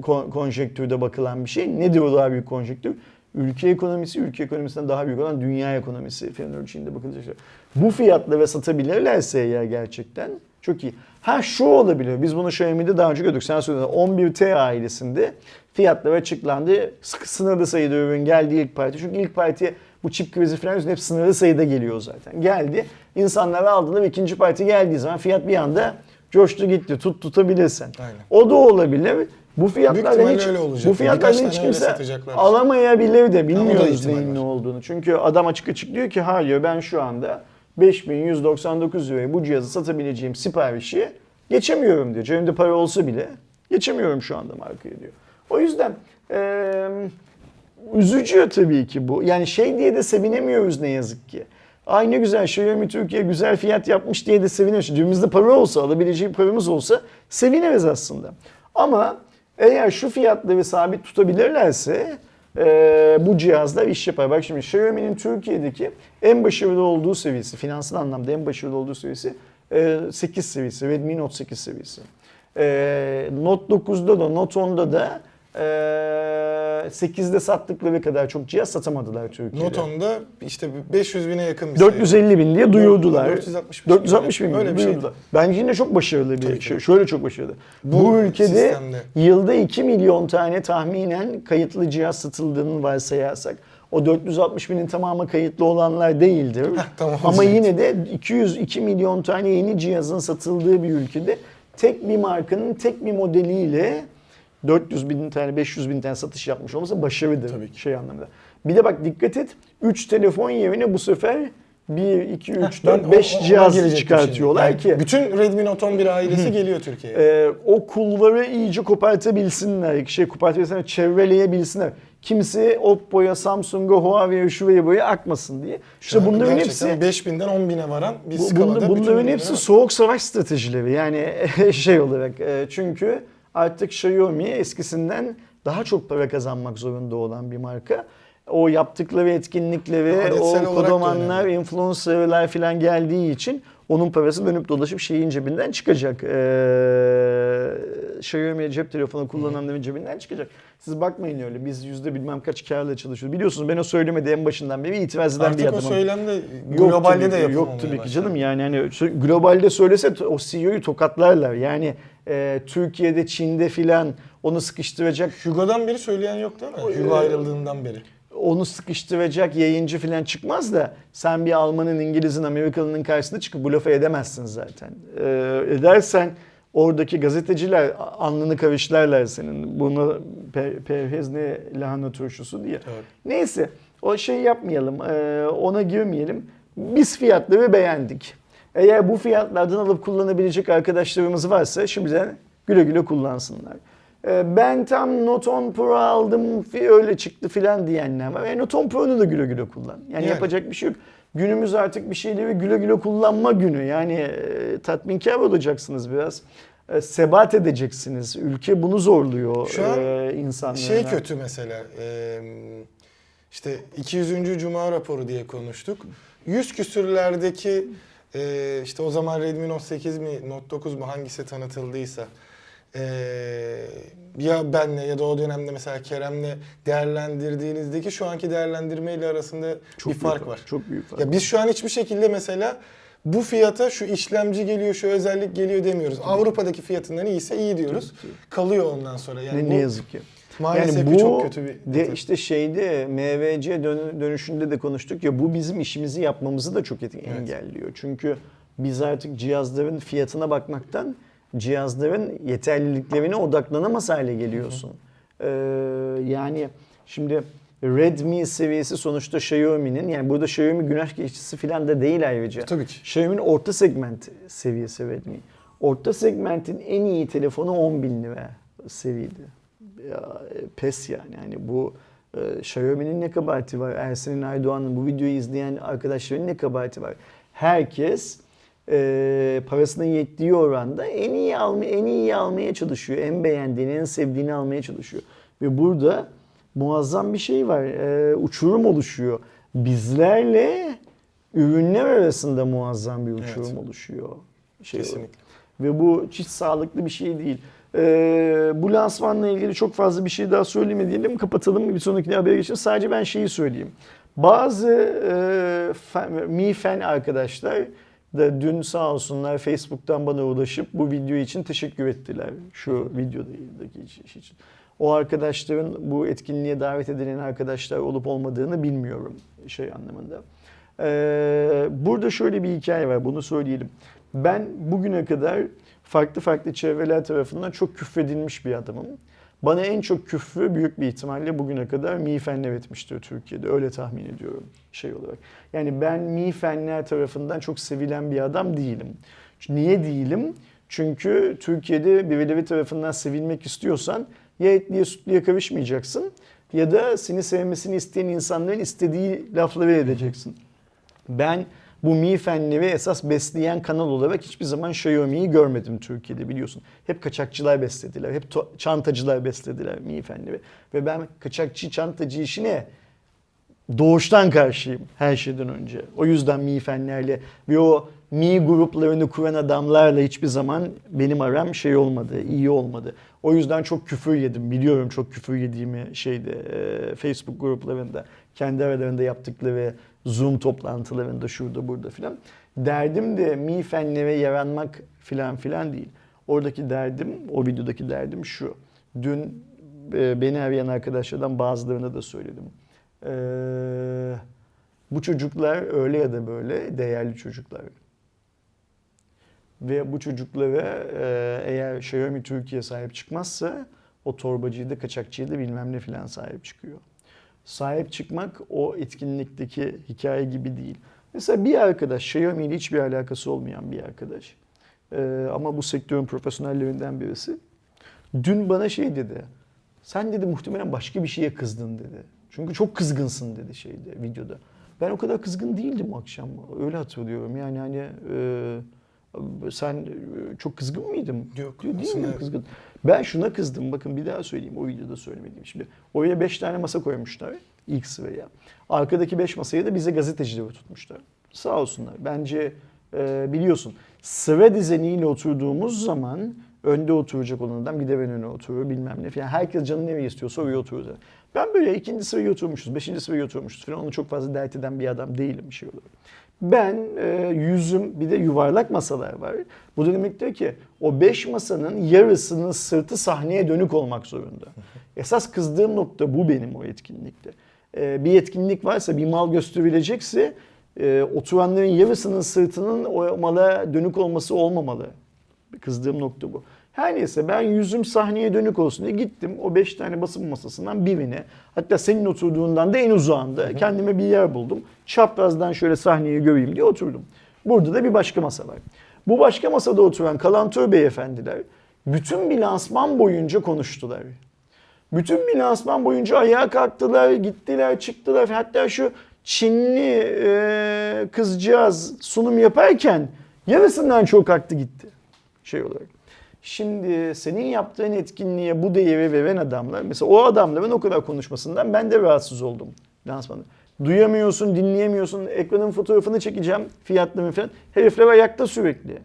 kon- konjektürde bakılan bir şey. Nedir o daha büyük konjektür? Ülke ekonomisi, ülke ekonomisinden daha büyük olan dünya ekonomisi falan ölçeğinde bakılacak. Bu fiyatla ve satabilirlerse eğer gerçekten çok iyi. Ha şu olabilir. Biz bunu Xiaomi'de daha önce gördük. Sen söyledin. 11T ailesinde fiyatlar açıklandı. Sınırlı sayıda ürün geldi ilk parti. Çünkü ilk parti bu çip krizi falan yüzünden hep sınırlı sayıda geliyor zaten. Geldi. İnsanlar aldılar ve ikinci parti geldiği zaman fiyat bir anda coştu gitti. Tut tutabilirsen. Aynen. O da olabilir. Bu ihtimalle hiç, bu fiyatlardan Birkaç hiç kimse alamayabilir de bilmiyoruz neyin ne olduğunu. Çünkü adam açık açık diyor ki hayır ben şu anda 5199 liraya bu cihazı satabileceğim siparişi geçemiyorum diyor. Cebimde para olsa bile geçemiyorum şu anda markaya diyor. O yüzden eee üzücü tabii ki bu. Yani şey diye de sevinemiyoruz ne yazık ki. Ay ne güzel Xiaomi Türkiye güzel fiyat yapmış diye de seviniyoruz. Cebimizde para olsa, alabileceği paramız olsa seviniriz aslında. Ama eğer şu fiyatları sabit tutabilirlerse eee, bu cihazlar iş yapar. Bak şimdi Xiaomi'nin Türkiye'deki en başarılı olduğu seviyesi, finansal anlamda en başarılı olduğu seviyesi eee, 8 seviyesi, Redmi Note 8 seviyesi. Eee Note 9'da da Note 10'da da 8'de sattıkları kadar çok cihaz satamadılar Türkiye'de. Not 10'da işte 500 bine yakın bir sayı. 450 bin diye duyurdular. 460 bin. 460 bin Öyle mi? bir şeydi. duyurdular. Bence yine çok başarılı bir Tabii ki. şey. Şöyle çok başarılı. Bu, Bu ülkede sistemde. yılda 2 milyon tane tahminen kayıtlı cihaz satıldığını varsayarsak o 460 binin tamamı kayıtlı olanlar değildir. tamam, Ama evet. yine de 202 milyon tane yeni cihazın satıldığı bir ülkede tek bir markanın tek bir modeliyle 400 bin tane 500 bin tane satış yapmış olması başarıdır Tabii ki. şey anlamında. Bir de bak dikkat et 3 telefon yerine bu sefer 1, 2, 3, Ben 4, o- 5 ona cihaz çıkartıyorlar şimdi. ki Yani bütün Redmi Note 11 ailesi geliyor Türkiye'ye. e, o kulları iyice kopartabilsinler, şey kopartabilsinler, çevreleyebilsinler. Kimse Oppo'ya, Samsung'a, Huawei'ye, şuraya buraya akmasın diye. İşte bunların hepsi 5000'den 10.000'e varan bir bu- skalada bunların hepsi var. soğuk savaş stratejileri. Yani şey olarak e, çünkü artık Xiaomi eskisinden daha çok para kazanmak zorunda olan bir marka. O yaptıkları etkinlikleri, Adetsel o önemli. influencerlar falan geldiği için onun parası dönüp dolaşıp şeyin cebinden çıkacak. Ee, Xiaomi cep telefonu kullananların cebinden çıkacak. Siz bakmayın öyle. Biz yüzde bilmem kaç karla çalışıyoruz. Biliyorsunuz ben o söylemedi en başından beri itiraz eden bir Artık o adamım. Yok globalde tabii de yapılmamaya Yok tabii ki canım yani hani globalde söylese o CEO'yu tokatlarlar. Yani e, Türkiye'de, Çin'de filan onu sıkıştıracak Hugo'dan beri söyleyen yok değil mi? Hugo e, ayrıldığından beri. onu sıkıştıracak yayıncı filan çıkmaz da sen bir Almanın, İngiliz'in, Amerikalı'nın karşısında çıkıp bu lafı edemezsin zaten. Ee, edersen oradaki gazeteciler alnını kavişlerler senin. Bunu pe- perhez ne lahana turşusu diye. Evet. Neyse o şey yapmayalım, ee, ona girmeyelim. Biz fiyatları beğendik. Eğer bu fiyatlardan alıp kullanabilecek arkadaşlarımız varsa şimdiden güle güle kullansınlar. Ee, Ben tam Note 10 Pro aldım öyle çıktı filan diyenler var. E, Note 10 Pro'nu da güle güle kullan. Yani, Yani. yapacak bir şey yok. Günümüz artık bir şeyleri güle güle kullanma günü. Yani e, tatminkar olacaksınız biraz. E, sebat edeceksiniz. Ülke bunu zorluyor Şu an e, insanlara. Şey kötü mesela. e, işte 200. Cuma raporu diye konuştuk. 100 küsürlerdeki e, işte o zaman Redmi Note 8 mi Note 9 mu hangisi tanıtıldıysa e, ya benle ya da o dönemde mesela Kerem'le değerlendirdiğinizdeki şu anki değerlendirmeyle arasında Çok bir fark var. Çok büyük fark. Ya biz şu an hiçbir şekilde mesela bu fiyata şu işlemci geliyor, şu özellik geliyor demiyoruz. Avrupa'daki fiyatından iyiyse iyi diyoruz. Kalıyor ondan sonra. Yani ne, bu ne yazık ki. Maalesef yani bu çok kötü bir de işte şeyde MVC dön- dönüşünde de konuştuk ya bu bizim işimizi yapmamızı da çok et- engelliyor. Çünkü biz artık cihazların fiyatına bakmaktan cihazların yeterliliklerine odaklanamaz hale geliyorsun. Ee, yani şimdi Redmi seviyesi sonuçta Xiaomi'nin yani burada Xiaomi günah geçicisi falan da değil ayrıca. Tabii ki. Xiaomi'nin orta segment seviyesi Redmi. Orta segmentin en iyi telefonu 10 bin lira seviyede. Ya, e, pes yani. yani bu e, Xiaomi'nin ne kabahati var? Ersin Aydoğan'ın bu videoyu izleyen arkadaşların ne kabahati var? Herkes e, parasının yettiği oranda en iyi alma, en iyi almaya çalışıyor. En beğendiğini, en sevdiğini almaya çalışıyor. Ve burada muazzam bir şey var. E, uçurum oluşuyor. Bizlerle ürünler arasında muazzam bir uçurum Evet. oluşuyor. Şey olarak. Kesinlikle. Ve bu hiç sağlıklı bir şey değil. Ee, bu lansmanla ilgili çok fazla bir şey daha söyleme diyelim. Kapatalım bir sonraki habere geçelim. Sadece ben şeyi söyleyeyim. Bazı e, fen, Mi Fen arkadaşlar da dün sağ olsunlar Facebook'tan bana ulaşıp bu video için teşekkür ettiler. Şu videodaki iş için. O arkadaşların bu etkinliğe davet edilen arkadaşlar olup olmadığını bilmiyorum şey anlamında. Ee, burada şöyle bir hikaye var bunu söyleyelim. Ben bugüne kadar farklı farklı çevreler tarafından çok küfredilmiş bir adamım. Bana en çok küfrü büyük bir ihtimalle bugüne kadar Mi Fenler etmiştir Türkiye'de. Öyle tahmin ediyorum şey olarak. Yani ben Mi Fenler tarafından çok sevilen bir adam değilim. Niye değilim? Çünkü Türkiye'de birileri tarafından sevilmek istiyorsan ya etliye sütlüye karışmayacaksın ya da seni sevmesini isteyen insanların istediği lafları edeceksin. Ben bu Mi Fenleri esas besleyen kanal olarak hiçbir zaman Xiaomi'yi görmedim Türkiye'de biliyorsun. Hep kaçakçılar beslediler, hep çantacılar beslediler Mi Fenleri. Ve ben kaçakçı çantacı işine doğuştan karşıyım her şeyden önce. O yüzden Mi Fenlerle ve o Mi gruplarını kuran adamlarla hiçbir zaman benim aram şey olmadı, iyi olmadı. O yüzden çok küfür yedim. Biliyorum çok küfür yediğimi şeyde e, Facebook gruplarında, kendi aralarında yaptıkları Zoom toplantılarında şurada burada filan. Derdim de Mi Fenlere yaranmak filan filan değil. Oradaki derdim, o videodaki derdim şu. Dün e, beni arayan arkadaşlardan bazılarına da söyledim. Ee, bu çocuklar öyle ya da böyle değerli çocuklar. Ve bu çocuklara e, eğer Xiaomi Türkiye sahip çıkmazsa o torbacıyı da kaçakçıyı da bilmem ne filan sahip çıkıyor. Sahip çıkmak o etkinlikteki hikaye gibi değil. Mesela bir arkadaş, Xiaomi ile hiçbir alakası olmayan bir arkadaş. Ee, ama bu sektörün profesyonellerinden birisi. Dün bana şey dedi. Sen dedi muhtemelen başka bir şeye kızdın dedi. Çünkü çok kızgınsın dedi şeyde videoda. Ben o kadar kızgın değildim akşam. Öyle hatırlıyorum. Yani hani e, sen e, çok kızgın mıydın? Yok, Diyor, değil mi evet. kızgın? Ben şuna kızdım. Bakın bir daha söyleyeyim. O videoda söylemediğim. Şimdi oraya 5 tane masa koymuşlar ilk sıraya. Arkadaki 5 masaya da bize gazetecileri tutmuşlar. Sağ olsunlar. Bence e, biliyorsun sıra dizeniyle oturduğumuz zaman önde oturacak olan adam bir de ben öne oturuyor bilmem ne falan. Herkes canı nereye istiyorsa oraya oturuyor. zaten. Ben böyle ikinci sıraya oturmuşuz, beşinci sıraya oturmuşuz falan. Onu çok fazla dert eden bir adam değilim bir şey olarak. Ben e, yüzüm bir de yuvarlak masalar var. Bu da demektir ki o beş masanın yarısının sırtı sahneye dönük olmak zorunda. Esas kızdığım nokta bu benim o etkinlikte. E, bir etkinlik varsa bir mal gösterilecekse e, oturanların yarısının sırtının o mala dönük olması olmamalı. Kızdığım nokta bu. Her neyse ben yüzüm sahneye dönük olsun diye gittim o beş tane basın masasından birine hatta senin oturduğundan da en uzağında kendime bir yer buldum. Çaprazdan şöyle sahneyi göreyim diye oturdum. Burada da bir başka masa var. Bu başka masada oturan kalantör beyefendiler bütün bir lansman boyunca konuştular. Bütün bir lansman boyunca ayağa kalktılar, gittiler, çıktılar. Hatta şu Çinli e, kızcağız sunum yaparken yarısından çok kalktı gitti şey olarak. Şimdi senin yaptığın etkinliğe bu değeri veren adamlar, mesela o adamların o kadar konuşmasından ben de rahatsız oldum lansmanda. Duyamıyorsun, dinleyemiyorsun, ekranın fotoğrafını çekeceğim, fiyatlarını falan. Herifler ayakta sürekli.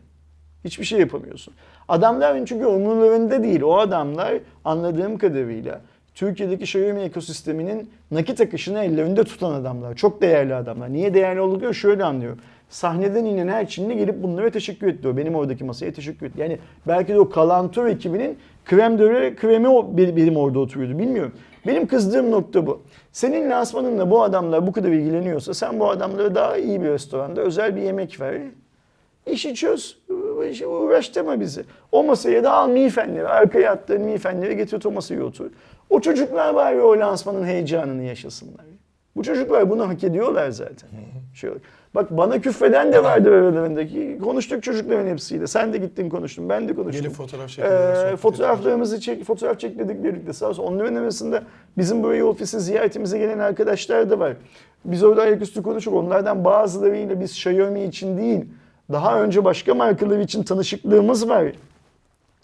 Hiçbir şey yapamıyorsun. Adamlar çünkü umurlarında değil. O adamlar anladığım kadarıyla Türkiye'deki Xiaomi ekosisteminin nakit akışını ellerinde tutan adamlar. Çok değerli adamlar. Niye değerli oldukları şöyle anlıyorum. Sahneden inen her Çinli gelip bunlara teşekkür etti. o. Benim oradaki masaya teşekkür etti. Yani belki de o Kalantör ekibinin krem döre kremi o benim orada oturuyordu. Bilmiyorum. Benim kızdığım nokta bu. Senin lansmanınla bu adamlar bu kadar ilgileniyorsa sen bu adamlara daha iyi bir restoranda özel bir yemek ver. İşi çöz. uğraştırma bizi. O masaya da al mifenleri, arkaya attığın mifenleri getir o masaya otur. O çocuklar bari o lansmanın heyecanını yaşasınlar. Bu çocuklar bunu hak ediyorlar zaten. Şöyle. Bak bana küfreden de vardı aralarındaki. Konuştuk çocukların hepsiyle. Sen de gittin konuştun, ben de konuştum. Gelip fotoğraf çekildiler, Ee, fotoğraflarımızı çek, fotoğraf çektirdik birlikte sağ olsun. Onların arasında bizim buraya ofise ziyaretimize gelen arkadaşlar da var. Biz orada ayaküstü konuştuk. Onlardan bazılarıyla biz Xiaomi için değil, daha önce başka markalar için tanışıklığımız var.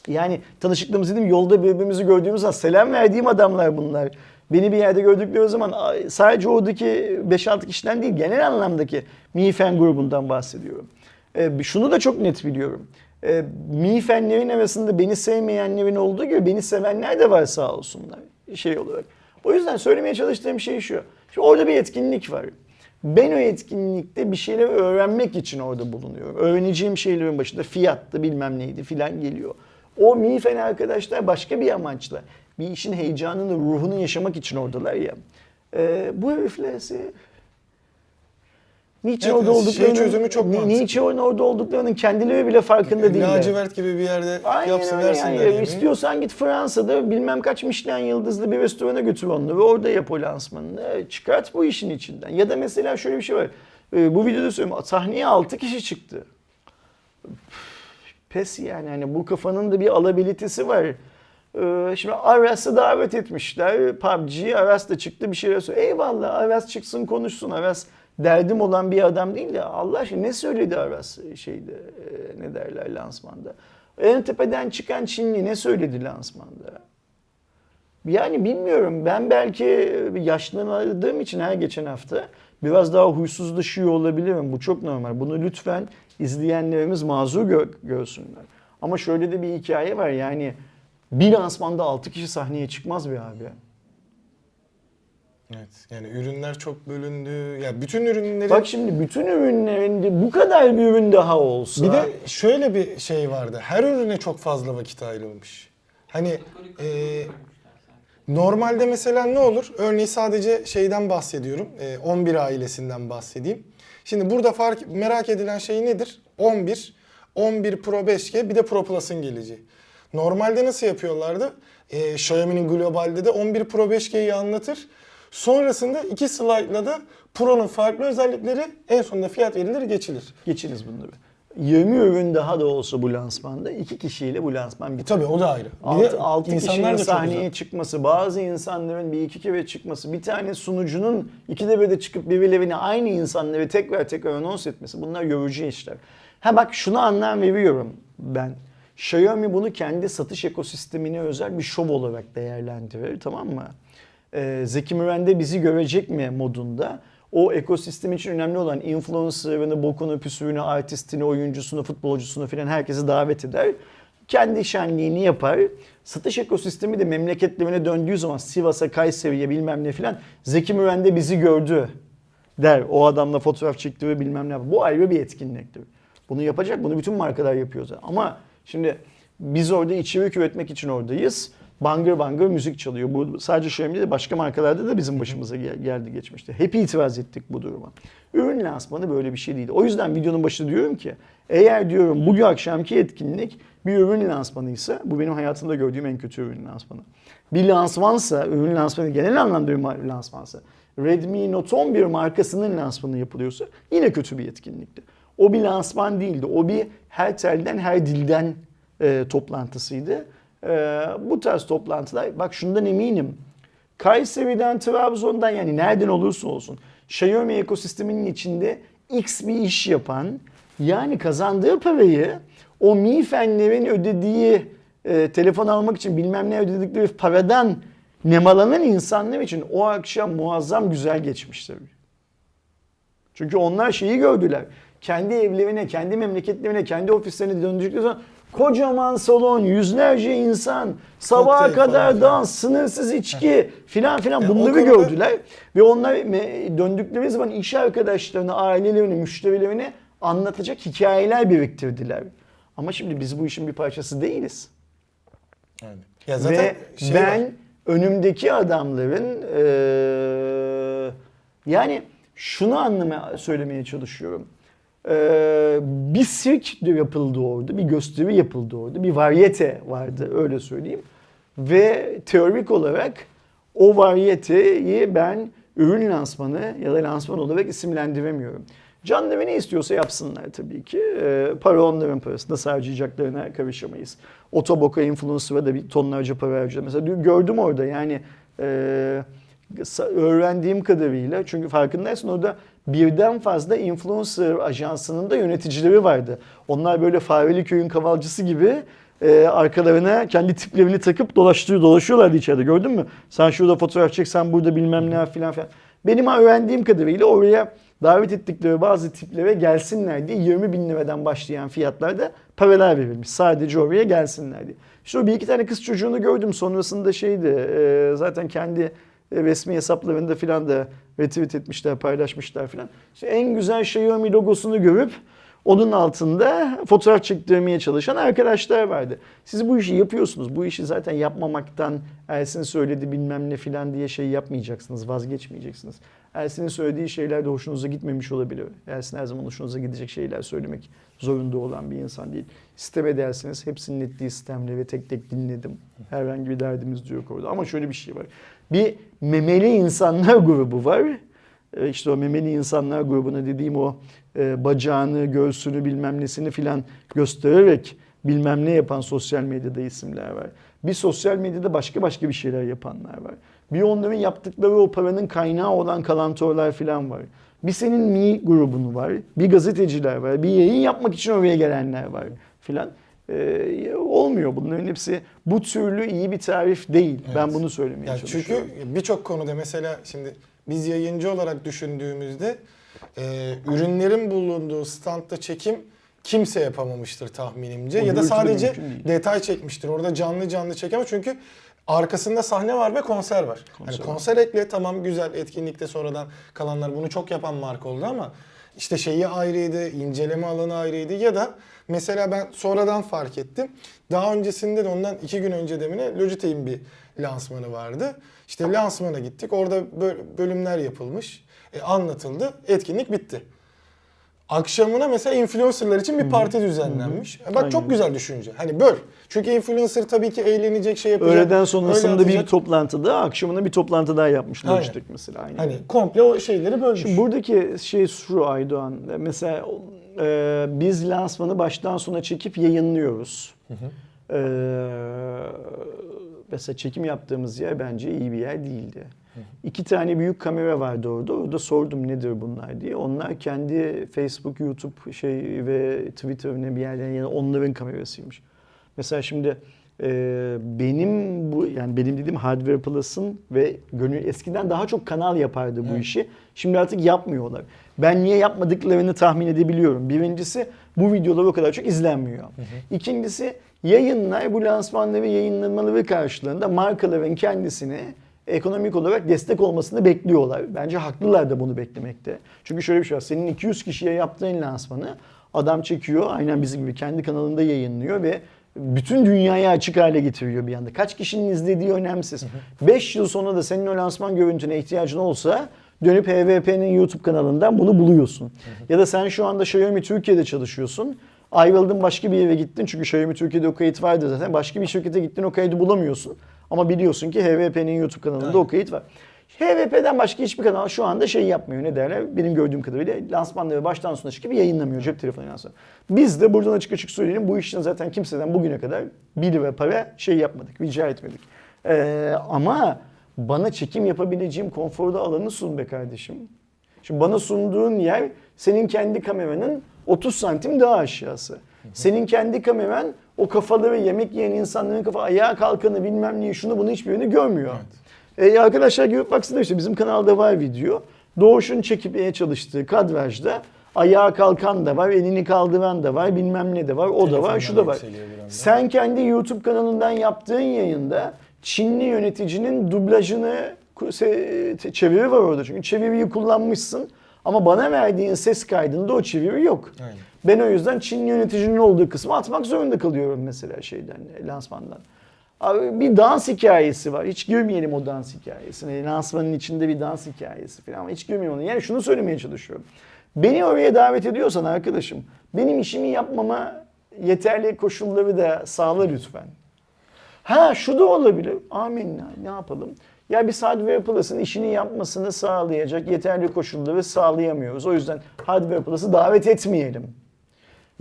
Yani tanışıklığımız dedim yolda birbirimizi gördüğümüz zaman selam verdiğim adamlar bunlar. Beni bir yerde gördükleri zaman sadece oradaki 5-6 kişiden değil genel anlamdaki Mifen grubundan bahsediyorum. Ee, şunu da çok net biliyorum. Ee, Mifenlerin arasında beni sevmeyenlerin olduğu gibi beni sevenler de var sağ olsunlar şey olarak. O yüzden söylemeye çalıştığım şey şu. Şimdi orada bir etkinlik var. Ben o etkinlikte bir şeyler öğrenmek için orada bulunuyorum. Öğreneceğim şeylerin başında fiyattı bilmem neydi filan geliyor. O mifen arkadaşlar başka bir amaçla bir işin heyecanını, ruhunu yaşamak için oradalar ya. Ee, bu herifler ise niçin Evet, orada şey olduklarının, çözümü çok ni- mantıklı. niçin orada olduklarının kendileri bile farkında değiller. Lacivert gibi bir yerde Aynen yapsın öyle versinler yani. yemeği. İstiyorsan git Fransa'da bilmem kaç Michelin yıldızlı bir restorana götür onu ve orada yap o lansmanını. Çıkart bu işin içinden. Ya da mesela şöyle bir şey var. Ee, bu videoda söylüyorum. Sahneye 6 kişi çıktı. Pes yani hani bu kafanın da bir alabilitesi var. Ee, şimdi Aras'ı davet etmişler. PUBG, Aras da çıktı bir şeyler söylüyor. Eyvallah Aras çıksın konuşsun. Aras derdim olan bir adam değil de Allah aşkına ne söyledi Aras şeyde e, ne derler lansmanda. En tepeden çıkan Çinli ne söyledi lansmanda? Yani bilmiyorum. Ben belki yaşlandığım için her geçen hafta biraz daha huysuzlaşıyor olabilirim. Bu çok normal. Bunu lütfen izleyenlerimiz mazur gö- görsünler. Ama şöyle de bir hikaye var. Yani bir lansmanda 6 kişi sahneye çıkmaz bir abi. Evet. Yani ürünler çok bölündü. Ya bütün ürünleri Bak şimdi bütün ürünlerinde bu kadar bir ürün daha olsa. bir de şöyle bir şey vardı. Her ürüne çok fazla vakit ayrılmış. Hani e, normalde mesela ne olur? Örneğin sadece şeyden bahsediyorum. E, 11 ailesinden bahsedeyim. Şimdi burada fark merak edilen şey nedir? 11, 11 Pro 5G bir de Pro Plus'ın geleceği. Normalde nasıl yapıyorlardı? E, Xiaomi'nin globalde de 11 Pro 5G'yi anlatır. Sonrasında iki slaytla da Pro'nun farklı özellikleri en sonunda fiyat verilir geçilir. geçiniz bunları. 20 ürün daha da olsa bu lansmanda iki kişiyle bu lansman biter. Tabii o da ayrı. Bir de 6, 6 insanlar kişinin sahneye çıkması, bazı insanların bir iki kere çıkması, bir tane sunucunun iki de de çıkıp birbirlerine aynı insanları tekrar tekrar anons etmesi bunlar yorucu işler. Ha bak şunu anlam veriyorum ben. Xiaomi bunu kendi satış ekosistemine özel bir şov olarak değerlendirir tamam mı? Ee, Zeki Müren de bizi görecek mi modunda o ekosistem için önemli olan influencer'ını, bokunu, püsürünü, artistini, oyuncusunu, futbolcusunu filan herkesi davet eder. Kendi şenliğini yapar. Satış ekosistemi de memleketlerine döndüğü zaman Sivas'a, Kayseri'ye bilmem ne filan Zeki Müren de bizi gördü der. O adamla fotoğraf çekti ve bilmem ne yapar. Bu ayrı bir etkinliktir. Bunu yapacak. Bunu bütün markalar yapıyor zaten. Ama şimdi biz orada içerik üretmek için oradayız. Bangır bangır müzik çalıyor. Bu sadece Xiaomi değil başka markalarda da bizim başımıza gel- geldi geçmişte. Hep itiraz ettik bu duruma. Ürün lansmanı böyle bir şey değil. O yüzden videonun başında diyorum ki eğer diyorum bugün akşamki etkinlik bir ürün lansmanıysa bu benim hayatımda gördüğüm en kötü ürün lansmanı. Bir lansmansa, ürün lansmanı genel anlamda bir ma- lansmansa Redmi Note 11 markasının lansmanı yapılıyorsa yine kötü bir etkinlikti. O bir lansman değildi. O bir her telden her dilden e, toplantısıydı. E, bu tarz toplantılar bak şundan eminim. Kayseri'den, Trabzon'dan yani nereden olursa olsun Xiaomi ekosisteminin içinde X bir iş yapan yani kazandığı parayı o Mi Fenlerin ödediği e, telefon almak için bilmem ne ödedikleri paradan nemalanan insanlar için o akşam muazzam güzel geçmiştir. Çünkü onlar şeyi gördüler. Kendi evlerine, kendi memleketlerine, kendi ofislerine döndükleri zaman kocaman salon, yüzlerce insan, sabaha Kokteyl kadar falan dans, sınırsız içki filan filan o bunları konuda- gördüler. Ve onlar döndükleri zaman iş arkadaşlarına, ailelerine, müşterilerine anlatacak hikayeler biriktirdiler. Ama şimdi biz bu işin bir parçası değiliz. Yani. Ya zaten Ve şey ben var. önümdeki adamların eee, yani şunu anlamaya söylemeye çalışıyorum. Ee, bir sirk yapıldı orada, bir gösteri yapıldı orada, bir varyete vardı öyle söyleyeyim. Ve teorik olarak o varyeteyi ben ürün lansmanı ya da lansman olarak isimlendiremiyorum. Canları ne istiyorsa yapsınlar tabii ki. Ee, para onların parası. Nasıl harcayacaklarına karışamayız. Otoboka influencer'a da bir tonlarca para harcadı. Mesela gördüm orada yani e, öğrendiğim kadarıyla çünkü farkındaysın orada birden fazla influencer ajansının da yöneticileri vardı. Onlar böyle Fareli Köy'ün kavalcısı gibi e, arkalarına kendi tiplerini takıp dolaştırıyor, dolaşıyorlardı içeride gördün mü? Sen şurada fotoğraf çek, sen burada bilmem ne filan filan. Benim öğrendiğim kadarıyla oraya davet ettikleri bazı tiplere gelsinler diye 20 bin liradan başlayan fiyatlarda paralar verilmiş. Sadece oraya gelsinler diye. İşte o bir iki tane kız çocuğunu gördüm. Sonrasında şeydi e, zaten kendi resmi hesaplarında filan da retweet etmişler, paylaşmışlar filan. İşte en güzel Xiaomi logosunu görüp onun altında fotoğraf çektirmeye çalışan arkadaşlar vardı. Siz bu işi yapıyorsunuz. Bu işi zaten yapmamaktan Ersin söyledi bilmem ne filan diye şey yapmayacaksınız, vazgeçmeyeceksiniz. Ersin'in söylediği şeyler de hoşunuza gitmemiş olabilir. Ersin her zaman hoşunuza gidecek şeyler söylemek zorunda olan bir insan değil. Sistem edersiniz. Hepsinin ettiği sistemleri ve tek tek dinledim. Herhangi bir derdimiz de yok orada. Ama şöyle bir şey var. Bir memeli insanlar grubu var. E, İşte o memeli insanlar grubuna dediğim o e, bacağını, göğsünü bilmem nesini filan göstererek bilmem ne yapan sosyal medyada isimler var. Bir sosyal medyada başka başka bir şeyler yapanlar var. Bir onların yaptıkları o paranın kaynağı olan kalantörler filan var. Bir senin mi grubunu var, bir gazeteciler var, bir yayın yapmak için oraya gelenler var filan. Ee, olmuyor bunların hepsi bu türlü iyi bir tarif değil. Ben Evet. bunu söylemeye Yani çalışıyorum. çünkü birçok konuda mesela şimdi biz yayıncı olarak düşündüğümüzde e, ürünlerin bulunduğu standta çekim kimse yapamamıştır tahminimce. O ya da sadece detay çekmiştir. Orada canlı canlı çekemez çünkü arkasında sahne var ve konser var. Konser var. konser ekle tamam güzel etkinlikte sonradan kalanlar bunu çok yapan marka oldu ama işte şeyi ayrıydı, inceleme alanı ayrıydı ya da mesela ben sonradan fark ettim. Daha öncesinde de ondan iki gün önce demine Logitech'in bir lansmanı vardı. İşte lansmana gittik. Orada bö- bölümler yapılmış. E, anlatıldı. Etkinlik bitti. Akşamına mesela influencerlar için bir parti düzenlenmiş. E, Bak Aynen. çok güzel düşünce. Hani böl. Çünkü influencer tabii ki eğlenecek şey yapacak. Öğleden sonrasında bir atacak. toplantıda, akşamına bir toplantı daha yapmış Aynen. Mesela. Aynen. Hani komple o şeyleri bölmüş. Şimdi buradaki şey şu Aydoğan, mesela e, biz lansmanı baştan sona çekip yayınlıyoruz. E, mesela çekim yaptığımız yer bence iyi bir yer değildi. İki tane büyük kamera vardı orada. Orada sordum nedir bunlar diye. Onlar kendi Facebook, YouTube şey ve Twitter'ın bir yerden yani onların kamerasıymış. Mesela şimdi e, benim bu yani benim dediğim Hardware Plus'ın ve gönül eskiden daha çok kanal yapardı bu işi. Şimdi artık yapmıyorlar. Ben niye yapmadıklarını tahmin edebiliyorum. Birincisi bu videolar o kadar çok izlenmiyor. İkincisi yayınlar bu lansmanları yayınlanmaları karşılığında markaların kendisini ekonomik olarak destek olmasını bekliyorlar. Bence haklılar da bunu beklemekte. Çünkü şöyle bir şey var. Senin 200 kişiye yaptığın lansmanı adam çekiyor. Aynen bizim gibi kendi kanalında yayınlıyor ve bütün dünyaya açık hale getiriyor bir anda. Kaç kişinin izlediği önemsiz. 5 yıl sonra da senin o lansman görüntüne ihtiyacın olsa dönüp HVP'nin YouTube kanalından bunu buluyorsun. Ya da sen şu anda Xiaomi Türkiye'de çalışıyorsun. Ayrıldın başka bir yere gittin çünkü Xiaomi Türkiye'de o kayıt vardı zaten. Başka bir şirkete gittin o kaydı bulamıyorsun. Ama biliyorsun ki HVP'nin YouTube kanalında o kayıt var. HVP'den başka hiçbir kanal şu anda şey yapmıyor ne derler benim gördüğüm kadarıyla lansmanları baştan sona çıkıp yayınlamıyor cep telefonu lansmanı. Biz de buradan açık açık söyleyelim bu işten zaten kimseden bugüne kadar bir lira para şey yapmadık rica etmedik. Ee, ama bana çekim yapabileceğim konforda alanı sun be kardeşim. Şimdi bana sunduğun yer senin kendi kameranın 30 santim daha aşağısı. Senin kendi kameran o kafaları yemek yiyen insanların kafa ayağa kalkanı bilmem neyi şunu bunu hiçbirini görmüyor. E, arkadaşlar görüp baksana işte bizim kanalda var video. Doğuş'un çekmeye çalıştığı kadrajda ayağa kalkan da var, elini kaldıran da var, bilmem ne de var, o da var, şu da var. Sen kendi YouTube kanalından yaptığın yayında Çinli yöneticinin dublajını çeviri var orada çünkü çeviriyi kullanmışsın ama bana verdiğin ses kaydında o çeviri yok. Aynen. Ben o yüzden Çinli yöneticinin olduğu kısmı atmak zorunda kalıyorum mesela şeyden, lansmandan. Abi bir dans hikayesi var. Hiç girmeyelim o dans hikayesine. Lansmanın içinde bir dans hikayesi falan hiç girmeyelim onu. Yani şunu söylemeye çalışıyorum. Beni oraya davet ediyorsan arkadaşım benim işimi yapmama yeterli koşulları da sağla lütfen. Ha şu da olabilir. Amenna ne yapalım? Ya biz Hardware Plus'ın işini yapmasını sağlayacak yeterli koşulları sağlayamıyoruz. O yüzden Hardware Plus'ı davet etmeyelim.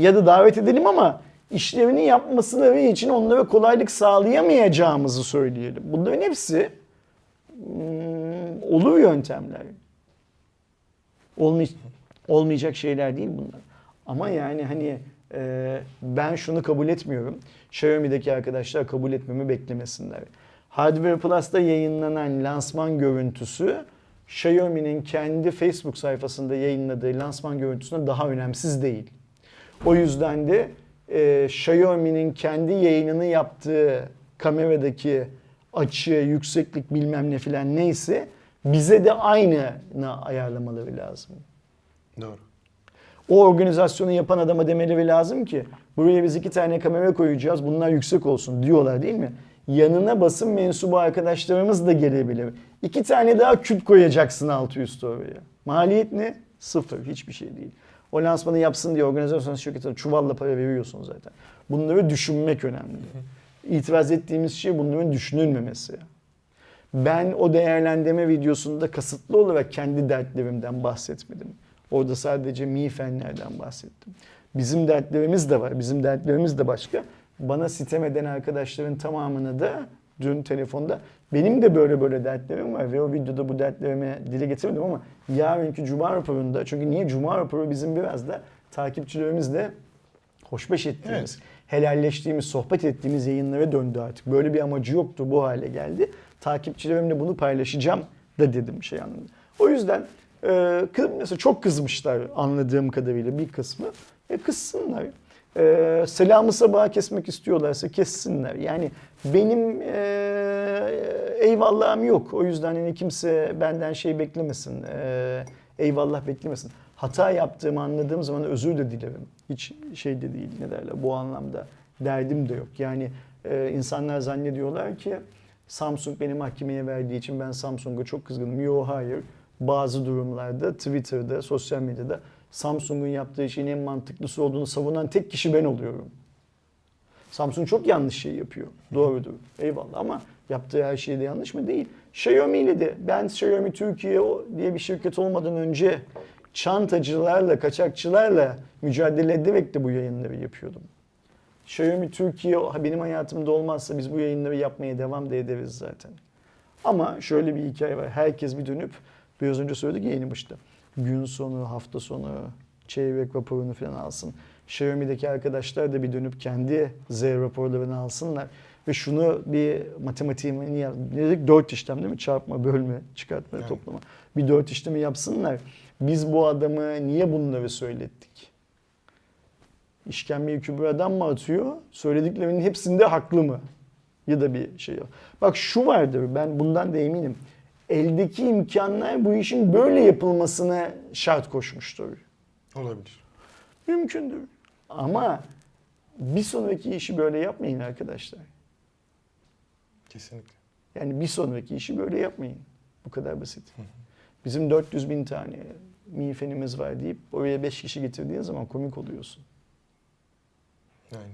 Ya da davet edelim ama işlevini yapmasını için onlara kolaylık sağlayamayacağımızı söyleyelim. Bunların hepsi hmm, olur yöntemler. Olmay- olmayacak şeyler değil bunlar. Ama yani hani e, ben şunu kabul etmiyorum. Xiaomi'deki arkadaşlar kabul etmemi beklemesinler. Hardware Plus'ta yayınlanan lansman görüntüsü Xiaomi'nin kendi Facebook sayfasında yayınladığı lansman görüntüsüne daha önemsiz değil. O yüzden de e, Xiaomi'nin kendi yayınını yaptığı kameradaki açı, yükseklik bilmem ne filan neyse bize de aynını ayarlamaları lazım. Doğru. O organizasyonu yapan adama demeleri lazım ki buraya biz iki tane kamera koyacağız bunlar yüksek olsun diyorlar değil mi? Yanına basın mensubu arkadaşlarımız da gelebilir. İki tane daha küp koyacaksın altı üstü oraya. Maliyet ne? Sıfır. Hiçbir şey değil. O lansmanı yapsın diye organizasyon şirketine çuvalla para veriyorsun zaten. Bunları düşünmek önemli. İtiraz ettiğimiz şey bunların düşünülmemesi. Ben o değerlendirme videosunda kasıtlı olarak kendi dertlerimden bahsetmedim. Orada sadece mi fenlerden bahsettim. Bizim dertlerimiz de var. Bizim dertlerimiz de başka. Bana sitem eden arkadaşların tamamını da dün telefonda benim de böyle böyle dertlerim var ve o videoda bu dertlerimi dile getirmedim ama yarınki Cuma raporunda çünkü niye Cuma raporu bizim biraz da takipçilerimizle hoşbeş ettiğimiz, helalleştiğimiz, sohbet ettiğimiz yayınlara döndü artık. Böyle bir amacı yoktu bu hale geldi. Takipçilerimle bunu paylaşacağım da dedim şey anlamında. O yüzden e, mesela çok kızmışlar anladığım kadarıyla bir kısmı. E, kızsınlar. E, selamı sabaha kesmek istiyorlarsa kessinler. Yani benim e, eyvallahım yok. O yüzden hani kimse benden şey beklemesin. E, eyvallah beklemesin. Hata yaptığımı anladığım zaman özür de dilerim. Hiç şey de değil ne derler bu anlamda derdim de yok. Yani e, insanlar zannediyorlar ki Samsung beni mahkemeye verdiği için ben Samsung'a çok kızgınım. Yok hayır. Bazı durumlarda Twitter'da, sosyal medyada Samsung'un yaptığı şeyin en mantıklısı olduğunu savunan tek kişi ben oluyorum. Samsung çok yanlış şey yapıyor. Doğrudur. Eyvallah ama yaptığı her şey de yanlış mı? Değil. Xiaomi ile de ben Xiaomi Türkiye diye bir şirket olmadan önce çantacılarla, kaçakçılarla mücadele ederek de bu yayınları yapıyordum. Xiaomi Türkiye benim hayatımda olmazsa biz bu yayınları yapmaya devam da ederiz zaten. Ama şöyle bir hikaye var. Herkes bir dönüp biraz önce söyledik ya yayının başında. Gün sonu, hafta sonu çeyrek raporunu falan alsın. Xiaomi'deki arkadaşlar da bir dönüp kendi Z raporlarını alsınlar. Ve şunu bir matematiğini yap. Ne dedik? Dört işlem değil mi? Çarpma, bölme, çıkartma, Yani. toplama. Bir dört işlemi yapsınlar. Biz bu adamı niye bunları söylettik? İşkembeyi kübradan mı atıyor? Söylediklerinin hepsinde haklı mı? Ya da bir şey yok. Bak şu vardır ben bundan da eminim. Eldeki imkanlar bu işin böyle yapılmasına şart koşmuştur. Olabilir. Mümkündür. Ama bir sonraki işi böyle yapmayın arkadaşlar. Kesinlikle. Yani bir sonraki işi böyle yapmayın. Bu kadar basit. Bizim 400 bin tane mifenimiz var deyip oraya 5 kişi getirdiğin zaman komik oluyorsun. Yani.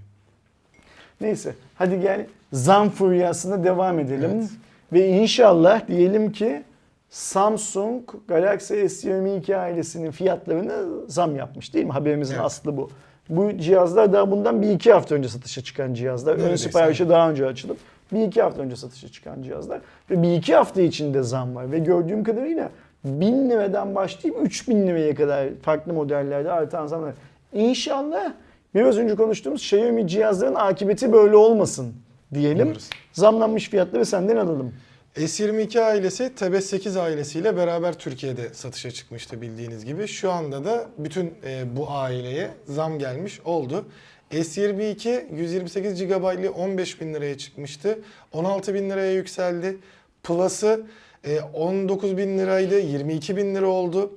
Neyse hadi gel zam furyasına devam edelim. Evet. Ve inşallah diyelim ki Samsung Galaxy S22 ailesinin fiyatlarını zam yapmış değil mi? Haberimizin Evet. aslı bu. Bu cihazlar daha bundan bir iki hafta önce satışa çıkan cihazlar. Ön Neredeyse, siparişi daha önce açılıp bir iki hafta önce satışa çıkan cihazlar. Ve bir iki hafta içinde zam var. Ve gördüğüm kadarıyla 1000 liradan başlayıp 3000 liraya kadar farklı modellerde artan zamlar. İnşallah biraz önce konuştuğumuz Xiaomi cihazların akıbeti böyle olmasın diyelim. Umarız. Zamlanmış fiyatları senden alalım. S22 ailesi Tebes 8 ailesiyle beraber Türkiye'de satışa çıkmıştı bildiğiniz gibi. Şu anda da bütün e, bu aileye zam gelmiş oldu. S22 128 GB'lı 15 bin liraya çıkmıştı. 16 bin liraya yükseldi. Plus'ı e, 19 bin liraydı 22 bin lira oldu.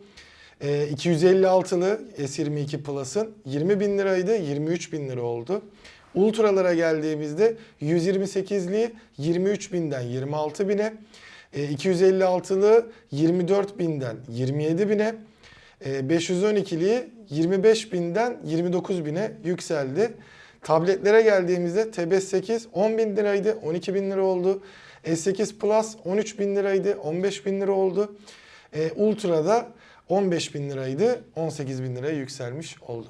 E, 256'lı S22 Plus'ın 20 bin liraydı 23 bin lira oldu. Ultralara geldiğimizde 128'li 23 binden 26 bine, e, 256'lı 24 binden 27 bine, e, 512'liği 25 binden 29 bine yükseldi. Tabletlere geldiğimizde TB8 10 bin liraydı, 12 bin lira oldu. S8 Plus 13 bin liraydı, 15 bin lira oldu. E, Ultra'da 15 bin liraydı, 18 bin liraya yükselmiş oldu.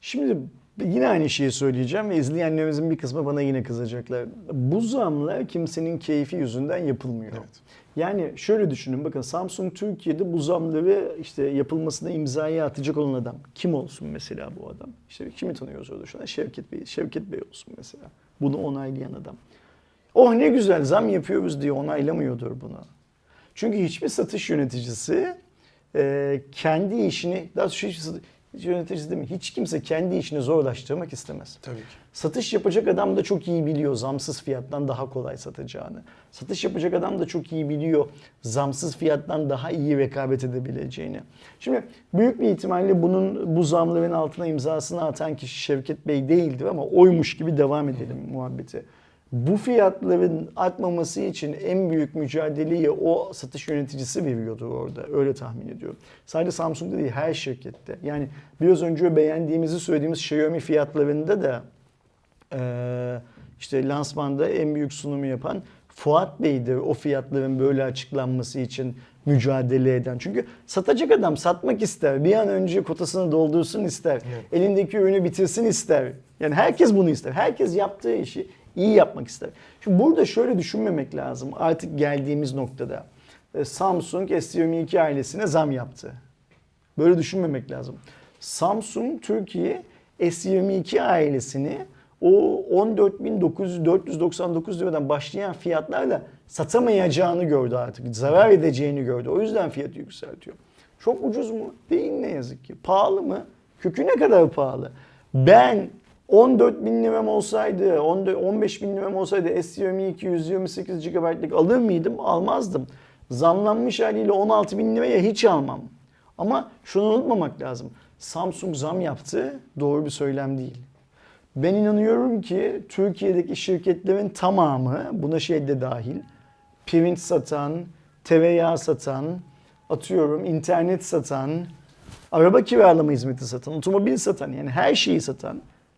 Şimdi yine aynı şeyi söyleyeceğim ve izleyenlerimizin bir kısmı bana yine kızacaklar. Bu zamlar kimsenin keyfi yüzünden yapılmıyor. Evet. Yani şöyle düşünün bakın Samsung Türkiye'de bu zamları işte yapılmasına imzayı atacak olan adam kim olsun mesela bu adam? İşte kimi tanıyoruz orada şu an? Şevket Bey. Şevket Bey olsun mesela. Bunu onaylayan adam. Oh ne güzel zam yapıyoruz diye onaylamıyordur bunu. Çünkü hiçbir satış yöneticisi e, kendi işini, daha hiçbir satış yöneticisi değil mi? Hiç kimse kendi işini zorlaştırmak istemez. Tabii ki. Satış yapacak adam da çok iyi biliyor zamsız fiyattan daha kolay satacağını. Satış yapacak adam da çok iyi biliyor zamsız fiyattan daha iyi rekabet edebileceğini. Şimdi büyük bir ihtimalle bunun bu zamların altına imzasını atan kişi Şevket Bey değildir ama oymuş gibi devam edelim muhabbeti. Bu fiyatların artmaması için en büyük mücadeleyi o satış yöneticisi veriyordur orada. Öyle tahmin ediyorum. Sadece Samsung'da değil her şirkette. Yani biraz önce beğendiğimizi söylediğimiz Xiaomi fiyatlarında da ee, işte lansmanda en büyük sunumu yapan Fuat Bey'dir o fiyatların böyle açıklanması için mücadele eden. Çünkü satacak adam satmak ister. Bir an önce kotasını doldursun ister. Evet. Elindeki ürünü bitirsin ister. Yani herkes bunu ister. Herkes yaptığı işi iyi yapmak ister. Şimdi burada şöyle düşünmemek lazım. Artık geldiğimiz noktada e, Samsung S22 ailesine zam yaptı. Böyle düşünmemek lazım. Samsung Türkiye S22 ailesini o 14.499 liradan başlayan fiyatlarla satamayacağını gördü artık. Zarar edeceğini gördü. O yüzden fiyatı yükseltiyor. Çok ucuz mu? Değil ne yazık ki. Pahalı mı? Kökü ne kadar pahalı? Ben 14 bin liram olsaydı, 14 15 bin liram olsaydı S22 128 GB'lık alır mıydım? Almazdım. Zamlanmış haliyle 16 bin liraya hiç almam. Ama şunu unutmamak lazım. Samsung zam yaptı. Doğru bir söylem değil. Ben inanıyorum ki Türkiye'deki şirketlerin tamamı buna şey de dahil. Pirinç satan, tereyağı satan, atıyorum internet satan, araba kiralama hizmeti satan, otomobil satan yani her şeyi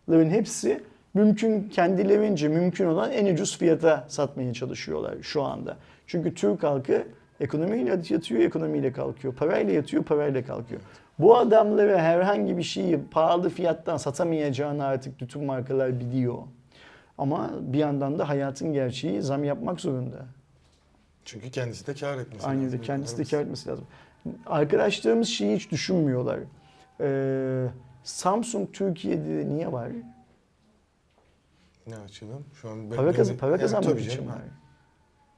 satanların hepsi mümkün kendilerince mümkün olan en ucuz fiyata satmaya çalışıyorlar şu anda. Çünkü Türk halkı ekonomiyle yatıyor, ekonomiyle kalkıyor. Parayla yatıyor, parayla kalkıyor. Bu adamlara herhangi bir şeyi pahalı fiyattan satamayacağını artık bütün markalar biliyor. Ama bir yandan da hayatın gerçeği zam yapmak zorunda. Çünkü kendisi de kar etmesi Aynı lazım. kendisi de kar etmesi lazım. Arkadaşlarımız şeyi hiç düşünmüyorlar. Ee, Samsung Türkiye'de niye var? Ne açıdan? Şu an Para, kaz para kazanmak için var.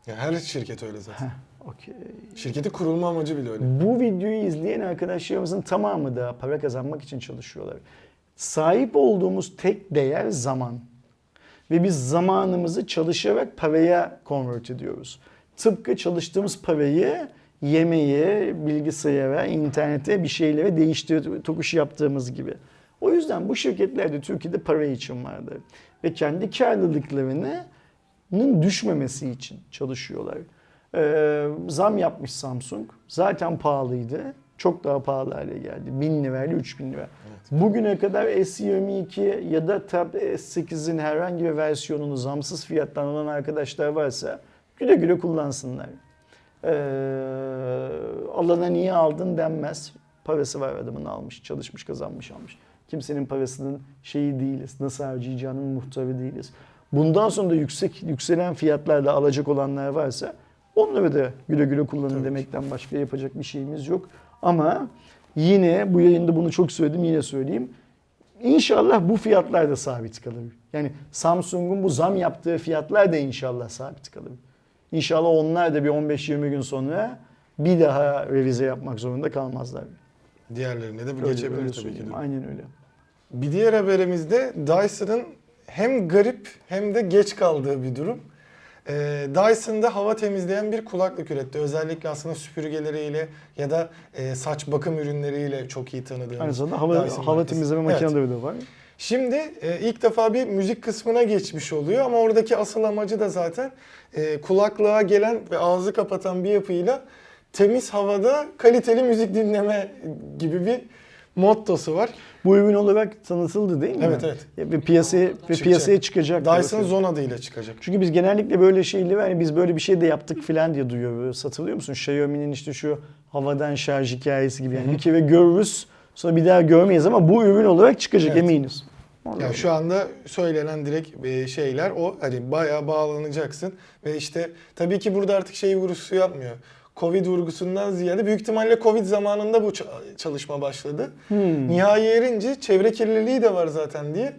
Ya her şirket öyle zaten. Okey. Şirketin kurulma amacı bile öyle. Bu videoyu izleyen arkadaşlarımızın tamamı da para kazanmak için çalışıyorlar. Sahip olduğumuz tek değer zaman. Ve biz zamanımızı çalışarak paraya convert ediyoruz. Tıpkı çalıştığımız parayı yemeğe, bilgisayara, internete bir şeylere değiştir, tokuş yaptığımız gibi. O yüzden bu şirketler de Türkiye'de para için vardır. Ve kendi karlılıklarının düşmemesi için çalışıyorlar. Ee, zam yapmış Samsung. Zaten pahalıydı. Çok daha pahalı hale geldi. 1000 lirayla 3000 lira. Bugüne kadar S22 ya da Tab S8'in herhangi bir versiyonunu zamsız fiyattan alan arkadaşlar varsa güle güle kullansınlar. Ee, alana niye aldın denmez. Parası var adamın almış, çalışmış, kazanmış, almış. Kimsenin parasının şeyi değiliz. Nasıl harcayacağının muhtarı değiliz. Bundan sonra da yüksek yükselen fiyatlarla alacak olanlar varsa onları da güle güle kullanın Tabii ki. demekten başka yapacak bir şeyimiz yok. Ama yine bu yayında bunu çok söyledim yine söyleyeyim. İnşallah bu fiyatlar da sabit kalır. Yani Samsung'un bu zam yaptığı fiyatlar da inşallah sabit kalır. İnşallah onlar da bir 15-20 gün sonra bir daha revize yapmak zorunda kalmazlar. Diğerlerine de bu Öyle- geçebilir öyle tabii ki. de. Aynen öyle. Bir diğer haberimizde Dyson'ın hem garip hem de geç kaldığı bir durum. Ee, Dyson'da hava temizleyen bir kulaklık üretti. Özellikle aslında süpürgeleriyle ya da e, saç bakım ürünleriyle çok iyi tanıdığımız. Aynı zamanda hava, Dyson hava markası. temizleme Evet. makineleri de var. Şimdi e, ilk defa bir müzik kısmına geçmiş oluyor ama oradaki asıl amacı da zaten e, kulaklığa gelen ve ağzı kapatan bir yapıyla temiz havada kaliteli müzik dinleme gibi bir mottosu var. Bu ürün olarak tanıtıldı değil mi? Evet, evet. Ve piyasaya ve Çıkacak. piyasaya çıkacak. Dyson Zone adıyla çıkacak. Çünkü biz genellikle böyle şeyleri hani biz böyle bir şey de yaptık filan diye duyuyoruz. Hatırlıyor musun? Xiaomi'nin işte şu havadan şarj hikayesi gibi. Yani bir kere görürüz sonra bir daha görmeyiz ama bu ürün olarak çıkacak Evet. eminiz. Ya şu anda söylenen direkt e, şeyler o hani bayağı bağlanacaksın ve işte tabii ki burada artık şey vurgusu yapmıyor. Covid vurgusundan ziyade büyük ihtimalle Covid zamanında bu ça- çalışma başladı. Hmm. Nihai erince çevre kirliliği de var zaten diye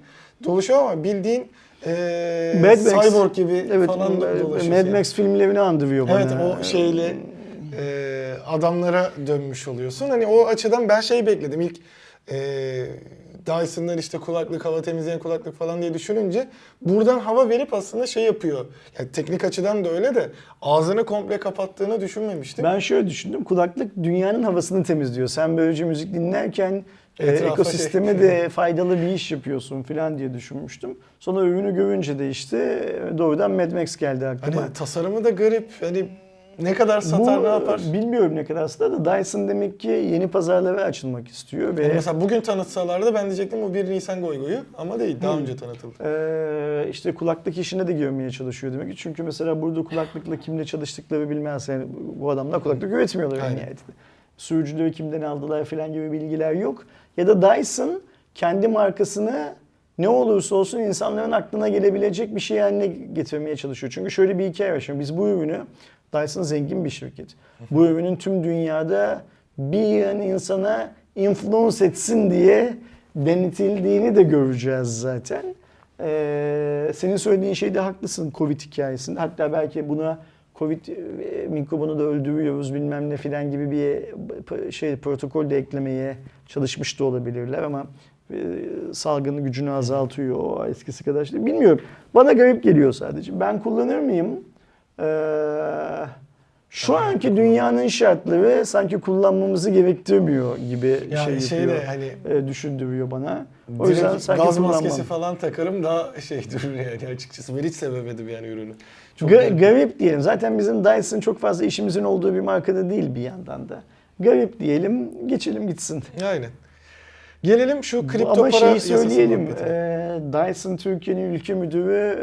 dolaşıyor ama bildiğin e, Mad Max. cyborg gibi Evet, falan Mad da dolaşıyor. yani. Max filmlerini andırıyor bana. Evet o şeyle e, adamlara dönmüş oluyorsun. Hani o açıdan ben şey bekledim ilk e, Dyson'lar işte kulaklık, hava temizleyen kulaklık falan diye düşününce buradan hava verip aslında şey yapıyor. Yani teknik açıdan da öyle de ağzını komple kapattığını düşünmemiştim. Ben şöyle düşündüm. Kulaklık dünyanın havasını temizliyor. Sen böylece müzik dinlerken e, Etrafa ekosisteme şey- de faydalı bir iş yapıyorsun falan diye düşünmüştüm. Sonra ürünü görünce de işte e, doğrudan Mad Max geldi aklıma. Hani tasarımı da garip. Hani ne kadar satar Bu, ne yapar? Bilmiyorum ne kadar satar da Dyson demek ki yeni pazarlara açılmak istiyor ve Yani mesela bugün tanıtsalardı ben diyecektim bu 1 Nisan goygoyu ama değil daha önce tanıtıldı. Ee, işte kulaklık işine de girmeye çalışıyor demek ki. Çünkü mesela burada kulaklıkla kimle çalıştıkları bilmez. Yani bu adamlar kulaklık üretmiyorlar Aynen. nihayetinde. Sürücüleri kimden aldılar falan gibi bilgiler yok. Ya da Dyson kendi markasını ne olursa olsun insanların aklına gelebilecek bir şey haline getirmeye çalışıyor. Çünkü şöyle bir hikaye var. Şimdi biz bu ürünü, Dyson zengin bir şirket. Bu ürünün tüm dünyada bir an insana influence etsin diye denetildiğini de göreceğiz zaten. Ee, senin söylediğin şeyde haklısın Covid hikayesinde. Hatta belki buna Covid e, mikrobunu da öldürüyoruz bilmem ne filan gibi bir şey protokol de eklemeye çalışmış da olabilirler ama e, salgının gücünü azaltıyor o eskisi kadar bilmiyorum. Bana garip geliyor sadece. Ben kullanır mıyım? Ee, şu anki dünyanın şartları sanki kullanmamızı gerektirmiyor gibi Yani şey şey yapıyor. hani e, düşündürüyor bana. O yüzden sanki gaz kullanmam. maskesi falan takarım daha şey durur yani açıkçası. Ben hiç sevemedim yani ürünü. Çok Ga- garip. garip diyelim. Zaten bizim Dyson çok fazla işimizin olduğu bir markada değil bir yandan da. Garip diyelim, geçelim gitsin. Aynen. Gelelim şu kripto Ama para şeyi söyleyelim. e, Dyson Türkiye'nin ülke müdürü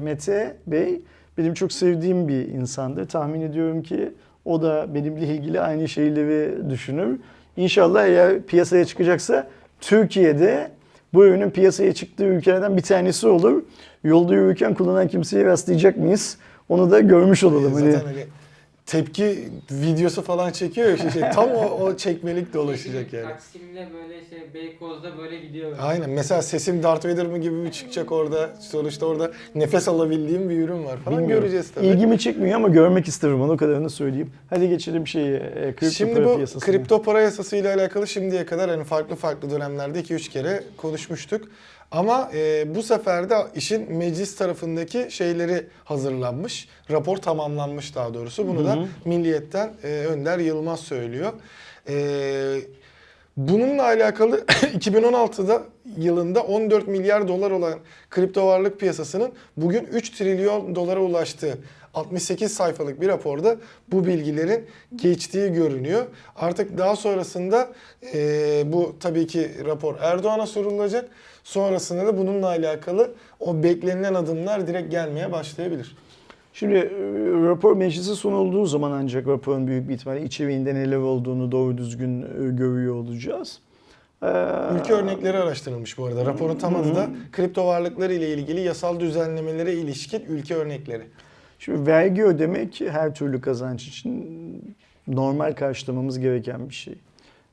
e, Mete Bey benim çok sevdiğim bir insandır. Tahmin ediyorum ki o da benimle ilgili aynı şeyleri düşünür. İnşallah eğer piyasaya çıkacaksa Türkiye'de bu ürünün piyasaya çıktığı ülkelerden bir tanesi olur. Yolda yürürken kullanan kimseye rastlayacak mıyız? Onu da görmüş olalım. Zaten hani tepki videosu falan çekiyor ya şey, tam o, o çekmelik dolaşacak yani. Taksim'le böyle şey Beykoz'da böyle gidiyor. böyle. Aynen. Mesela sesim Darth Vader mı gibi bir çıkacak orada. Sonuçta orada nefes alabildiğim bir ürün var falan Bilmiyorum. göreceğiz tabii. İlgimi çekmiyor ama görmek isterim onu kadarını söyleyeyim. Hadi geçelim şeye, e, kripto Şimdi para bu piyasasına. kripto para yasası ile alakalı şimdiye kadar hani farklı farklı dönemlerde 2-3 kere konuşmuştuk. Ama e, bu sefer de işin meclis tarafındaki şeyleri hazırlanmış. Rapor tamamlanmış daha doğrusu. Bunu da Milliyet'ten e, Önder Yılmaz söylüyor. E, bununla alakalı 2016'da yılında 14 milyar dolar olan kripto varlık piyasasının bugün 3 trilyon dolara ulaştığı 68 sayfalık bir raporda bu bilgilerin geçtiği görünüyor. Artık daha sonrasında e, bu tabii ki rapor Erdoğan'a sorulacak. Sonrasında da bununla alakalı o beklenilen adımlar direkt gelmeye başlayabilir. Şimdi e, rapor meclise sunulduğu zaman ancak raporun büyük bir ihtimalle içeriğinde neler olduğunu doğru düzgün e, görüyor olacağız. Ee, Ülke örnekleri araştırılmış bu arada. Raporun tamamı da kripto varlıkları ile ilgili yasal düzenlemelere ilişkin ülke örnekleri. Şimdi vergi ödemek her türlü kazanç için normal karşılamamız gereken bir şey.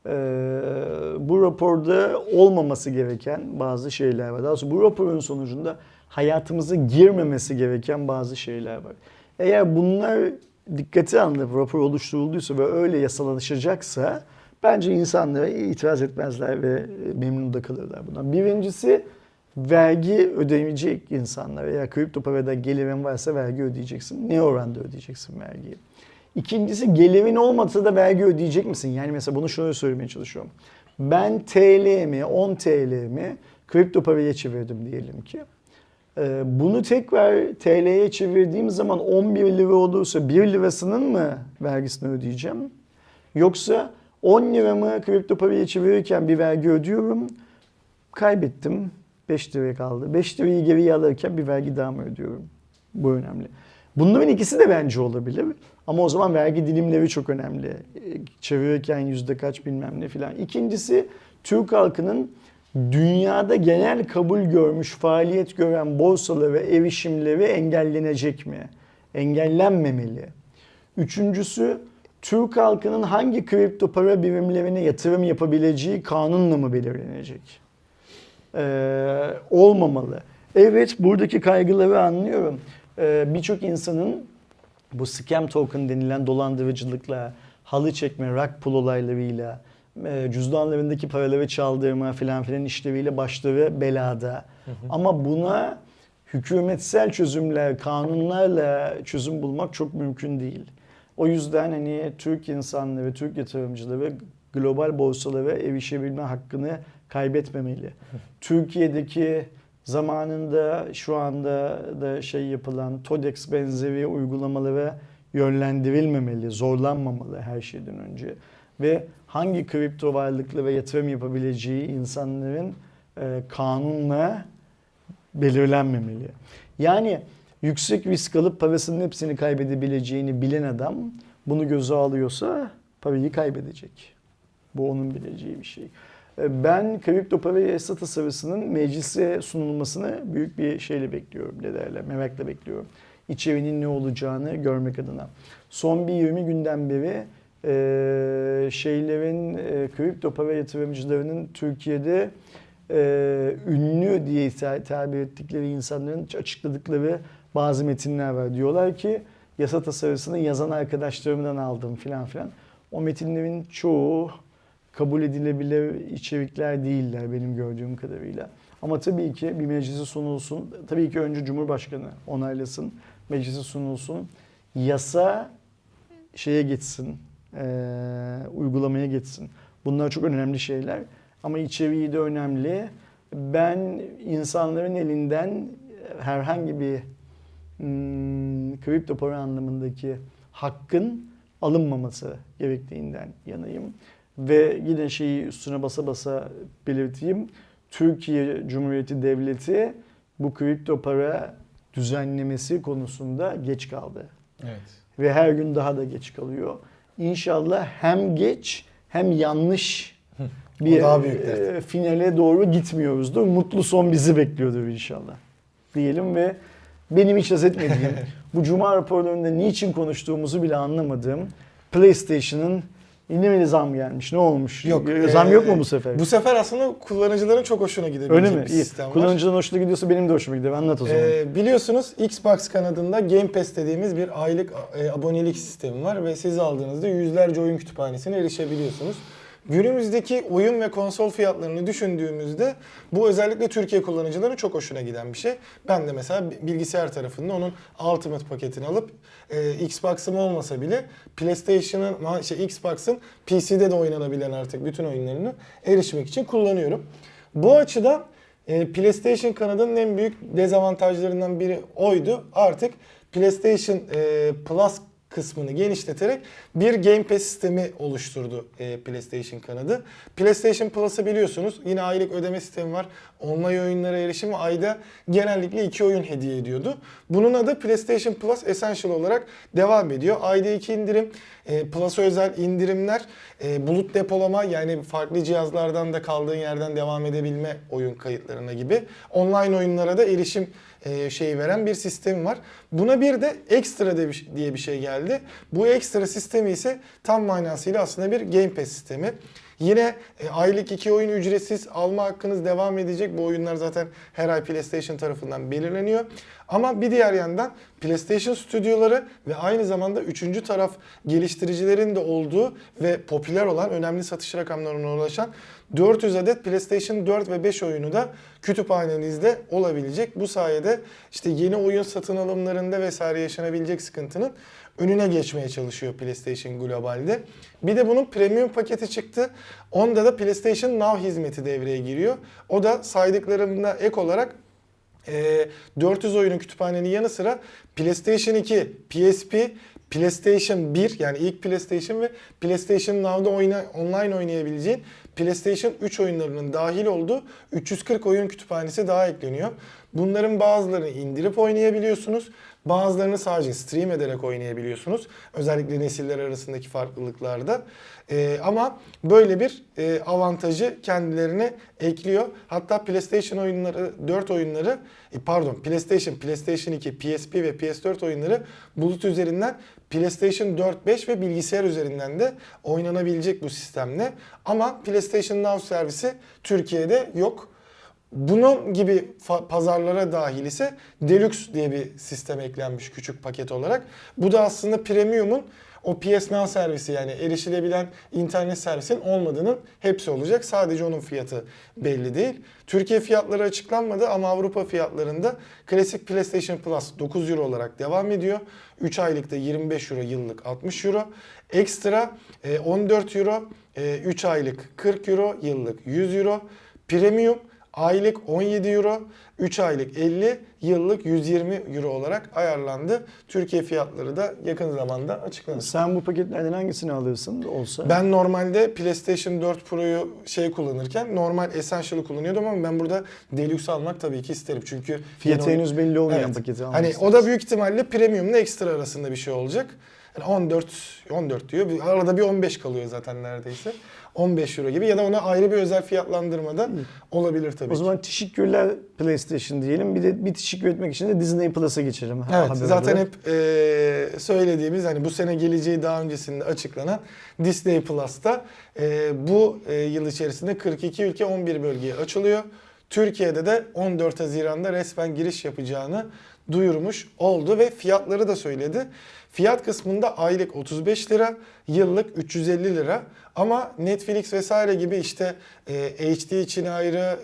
Ee, bu raporda olmaması gereken bazı şeyler var. Daha doğrusu bu raporun sonucunda hayatımıza girmemesi gereken bazı şeyler var. Eğer bunlar dikkate alınıp rapor oluşturulduysa ve öyle yasalaşacaksa bence insanlara itiraz etmezler ve memnun da kalırlar bundan. Birincisi vergi ödeyecek insanlar veya kripto parada gelirin varsa vergi ödeyeceksin. Ne oranda ödeyeceksin vergiyi? İkincisi gelirin olmasa da vergi ödeyecek misin? Yani mesela bunu şöyle söylemeye çalışıyorum. Ben TL'mi, 10 TL'mi kripto paraya çevirdim diyelim ki. Ee, bunu tekrar TL'ye çevirdiğim zaman 11 lira olursa 1 lirasının mı vergisini ödeyeceğim? Yoksa 10 lira mı kripto parayı çevirirken bir vergi ödüyorum? Kaybettim. 5 liraya kaldı. 5 lirayı geriye alırken bir vergi daha mı ödüyorum? Bu önemli. Bunların ikisi de bence olabilir. Ama o zaman vergi dilimleri çok önemli. Çevirirken yüzde kaç bilmem ne filan. İkincisi Türk halkının dünyada genel kabul görmüş, faaliyet gören borsaları erişimleri engellenecek mi? Engellenmemeli. Üçüncüsü Türk halkının hangi kripto para birimlerine yatırım yapabileceği kanunla mı belirlenecek? Ee, olmamalı. Evet buradaki kaygıları anlıyorum. Ee, Birçok insanın bu scam token denilen dolandırıcılıkla, halı çekme, rug pull olaylarıyla, e, cüzdanlarındaki paraları çaldırma filan filan işleriyle başları belada. Ama buna hükümetsel çözümler, kanunlarla çözüm bulmak çok mümkün değil. O yüzden hani Türk insanları, Türk yatırımcıları global borsalara erişebilme hakkını kaybetmemeli. Türkiye'deki zamanında şu anda da şey yapılan TODEX benzeri uygulamalara yönlendirilmemeli, zorlanmamalı her şeyden önce. Ve hangi kripto varlıklara yatırım yapabileceği insanların e, kanunla belirlenmemeli. Yani yüksek risk alıp parasının hepsini kaybedebileceğini bilen adam bunu göze alıyorsa parayı kaybedecek. Bu onun bileceği bir şey. E, Ben kripto para yasa tasarısının meclise sunulmasını büyük bir şeyle bekliyorum ne derler, merakla bekliyorum. İçeriğinin ne olacağını görmek adına. Son bir 20 günden beri e, şeylerin, e, kripto para yatırımcılarının Türkiye'de e, ünlü diye ta- tabir ettikleri insanların açıkladıkları bazı metinler var. Diyorlar ki yasa tasarısını yazan arkadaşlarımdan aldım filan filan. O metinlerin çoğu kabul edilebilir içerikler değiller benim gördüğüm kadarıyla. Ama tabii ki bir meclise sunulsun. Tabii ki önce Cumhurbaşkanı onaylasın. Meclise sunulsun. Yasa şeye geçsin. eee, uygulamaya geçsin. Bunlar çok önemli şeyler. Ama içeriği de önemli. Ben insanların elinden herhangi bir hmm, kripto para anlamındaki hakkın alınmaması gerektiğinden yanayım. Ve yine şeyi üstüne basa basa belirteyim. Türkiye Cumhuriyeti Devleti bu kripto para düzenlemesi konusunda geç kaldı. Evet. Ve her gün daha da geç kalıyor. İnşallah hem geç hem yanlış bir daha büyük e, finale doğru gitmiyoruzdur. Mutlu son bizi bekliyordur inşallah. Diyelim ve benim hiç haz etmediğim, bu cuma raporlarında niçin konuştuğumuzu bile anlamadığım PlayStation'ın yine mi zam gelmiş? Ne olmuş? Yok. Ee, Zam yok mu e, bu sefer? Bu sefer aslında kullanıcıların çok hoşuna gidebilecek Öyle mi? bir İyi. sistem var. Kullanıcıların hoşuna gidiyorsa benim de hoşuma gidiyor. Anlat o zaman. Ee, biliyorsunuz Xbox kanadında Game Pass dediğimiz bir aylık e, abonelik sistemi var ve siz aldığınızda yüzlerce oyun kütüphanesine erişebiliyorsunuz. Günümüzdeki oyun ve konsol fiyatlarını düşündüğümüzde bu özellikle Türkiye kullanıcıların çok hoşuna giden bir şey. Ben de mesela bilgisayar tarafında onun Ultimate paketini alıp e, Xbox'ım olmasa bile PlayStation'ın, şey, Xbox'ın PC'de de oynanabilen artık bütün oyunlarını erişmek için kullanıyorum. Bu açıdan e, PlayStation kanadının en büyük dezavantajlarından biri oydu. Artık PlayStation e, Plus kısmını genişleterek bir Game Pass sistemi oluşturdu e, PlayStation kanadı. PlayStation Plus'ı biliyorsunuz yine aylık ödeme sistemi var. Online oyunlara erişim ayda genellikle iki oyun hediye ediyordu. Bunun adı PlayStation Plus Essential olarak devam ediyor. Ayda iki indirim, e, Plus'a özel indirimler, e, bulut depolama yani farklı cihazlardan da kaldığın yerden devam edebilme oyun kayıtlarına gibi. Online oyunlara da erişim e, şeyi veren bir sistem var. Buna bir de ekstra diye bir şey geldi. Bu ekstra sistemi ise tam manasıyla aslında bir Game Pass sistemi. Yine e, aylık iki oyun ücretsiz alma hakkınız devam edecek. Bu oyunlar zaten her ay PlayStation tarafından belirleniyor. Ama bir diğer yandan PlayStation stüdyoları ve aynı zamanda üçüncü taraf geliştiricilerin de olduğu ve popüler olan önemli satış rakamlarına ulaşan 400 adet PlayStation 4 ve 5 oyunu da kütüphanenizde olabilecek. Bu sayede işte yeni oyun satın alımlarında vesaire yaşanabilecek sıkıntının önüne geçmeye çalışıyor PlayStation globalde. Bir de bunun premium paketi çıktı. Onda da PlayStation Now hizmeti devreye giriyor. O da saydıklarımda ek olarak e, 400 oyunun kütüphanenin yanı sıra PlayStation 2, PSP, PlayStation 1 yani ilk PlayStation ve PlayStation Now'da oyna, online oynayabileceğin PlayStation 3 oyunlarının dahil olduğu 340 oyun kütüphanesi daha ekleniyor. Bunların bazılarını indirip oynayabiliyorsunuz. Bazılarını sadece stream ederek oynayabiliyorsunuz. Özellikle nesiller arasındaki farklılıklarda. Ee, ama böyle bir e, avantajı kendilerine ekliyor. Hatta PlayStation oyunları, 4 oyunları, e, pardon PlayStation, PlayStation 2, PSP ve PS4 oyunları bulut üzerinden PlayStation 4, 5 ve bilgisayar üzerinden de oynanabilecek bu sistemle. Ama PlayStation Now servisi Türkiye'de yok. Bunun gibi pazarlara dahil ise Deluxe diye bir sistem eklenmiş küçük paket olarak. Bu da aslında Premium'un o PS Now servisi yani erişilebilen internet servisinin olmadığının hepsi olacak. Sadece onun fiyatı belli değil. Türkiye fiyatları açıklanmadı ama Avrupa fiyatlarında klasik PlayStation Plus 9 Euro olarak devam ediyor. 3 aylıkta 25 Euro, yıllık 60 Euro. Ekstra e, 14 Euro, 3 aylık 40 Euro, yıllık 100 Euro. Premium aylık 17 euro, 3 aylık 50, yıllık 120 euro olarak ayarlandı. Türkiye fiyatları da yakın zamanda açıklanır. Sen bu paketlerden hangisini alırsın olsa? Ben normalde PlayStation 4 Pro'yu şey kullanırken normal Essential'ı kullanıyordum ama ben burada Deluxe almak tabii ki isterim. Çünkü Fiyatı yeni henüz belli olmayan Evet. paketi Hani almışsın. o da büyük ihtimalle premiumla ekstra arasında bir şey olacak. Yani 14 14 diyor. Arada bir 15 kalıyor zaten neredeyse. 15 euro gibi ya da ona ayrı bir özel fiyatlandırmada olabilir tabii O ki. zaman teşekkürler PlayStation diyelim. Bir de bir teşekkür etmek için de Disney Plus'a geçelim. ha- Evet haber zaten olarak. hep e, söylediğimiz hani bu sene geleceği daha öncesinde açıklanan Disney Plus'ta e, bu e, yıl içerisinde 42 ülke 11 bölgeye açılıyor. Türkiye'de de 14 Haziran'da resmen giriş yapacağını duyurmuş oldu ve fiyatları da söyledi. Fiyat kısmında aylık 35 lira, yıllık 350 lira. Ama Netflix vesaire gibi işte e, HD için ayrı,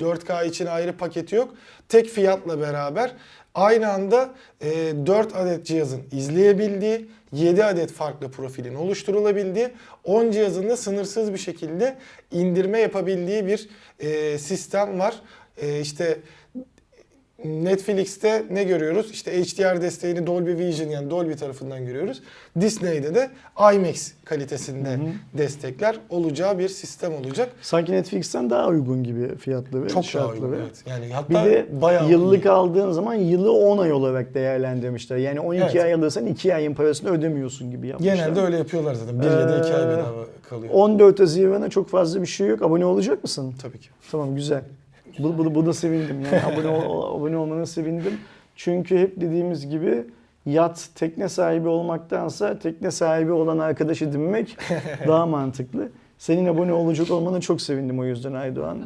e, 4K için ayrı paketi yok. Tek fiyatla beraber aynı anda e, 4 adet cihazın izleyebildiği, 7 adet farklı profilin oluşturulabildiği, 10 cihazın da sınırsız bir şekilde indirme yapabildiği bir e, sistem var. E, işte Netflix'te ne görüyoruz? İşte HDR desteğini Dolby Vision yani Dolby tarafından görüyoruz. Disney'de de IMAX kalitesinde destekler olacağı bir sistem olacak. Sanki Netflix'ten daha uygun gibi fiyatları, Çok daha şartları. uygun. Evet. Yani Bir hatta de bayağı yıllık iyi. aldığın zaman yılı 10 ay olarak değerlendirmişler. Yani 12 Evet. ay alırsan 2 ayın parasını ödemiyorsun gibi yapmışlar. Genelde öyle yapıyorlar zaten. Bir ya da iki ay Ee, bedava kalıyor. 14 Haziran'a çok fazla bir şey yok. Abone olacak mısın? Tabii ki. Tamam güzel. Bu, bu, bu da sevindim. Yani abone, ol, abone olmana sevindim. Çünkü hep dediğimiz gibi yat tekne sahibi olmaktansa tekne sahibi olan arkadaş edinmek daha mantıklı. Senin abone olacak olmana çok sevindim o yüzden Aydoğan.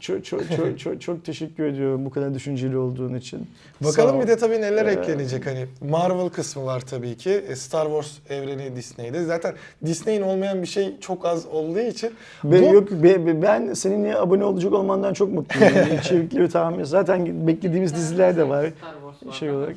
Çok çok çok çok, çok teşekkür ediyorum bu kadar düşünceli olduğun için. Bakalım bir de tabii neler Ee, eklenecek hani Marvel kısmı var tabii ki. E, Star Wars evreni Disney'de. Zaten Disney'in olmayan bir şey çok az olduğu için Be- bu yok be- be- ben seninle abone olacak olmandan çok mutluyum. Yani İçerikleri tahmin. Zaten beklediğimiz diziler de var. Star Wars var. Şey olarak.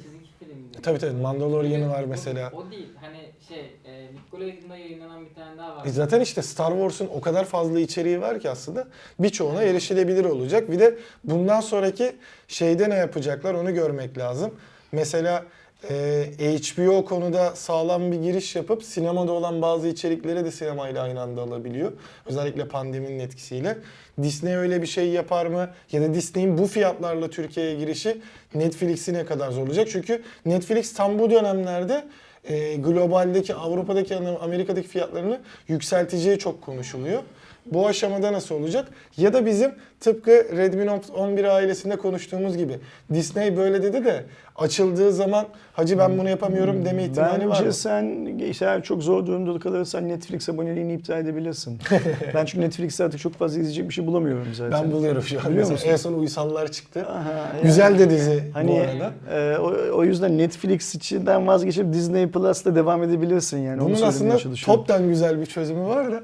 Tabii tabii Mandalorian'ı var O- mesela. O değil. Hani şey, e, Nickelodeon'da yayınlanan bir tane daha var. E zaten işte Star Wars'un o kadar fazla içeriği var ki aslında birçoğuna erişilebilir olacak. Bir de bundan sonraki şeyde ne yapacaklar onu görmek lazım. Mesela e, HBO konuda sağlam bir giriş yapıp sinemada olan bazı içerikleri de sinemayla aynı anda alabiliyor. Özellikle pandeminin etkisiyle. Disney öyle bir şey yapar mı? Ya da Disney'in bu fiyatlarla Türkiye'ye girişi Netflix'i ne kadar zorlayacak? Çünkü Netflix tam bu dönemlerde e, globaldeki, Avrupa'daki, Amerika'daki fiyatlarını yükselteceği çok konuşuluyor. Bu aşamada nasıl olacak? Ya da bizim tıpkı Redmi Note 11 ailesinde konuştuğumuz gibi Disney böyle dedi de açıldığı zaman hacı ben bunu yapamıyorum deme ihtimali var Bence sen eğer çok zor durumda kalırsan Netflix aboneliğini iptal edebilirsin. ben çünkü Netflix'te artık çok fazla izleyecek bir şey bulamıyorum zaten. Ben buluyorum şu an. Biliyor musun? en son Uysallar çıktı. Aha, yani. Güzel de dizi bu Hani arada. e, o, o yüzden Netflix içinden vazgeçip Disney Plus'ta devam edebilirsin yani. Bunun aslında toptan güzel bir çözümü var da.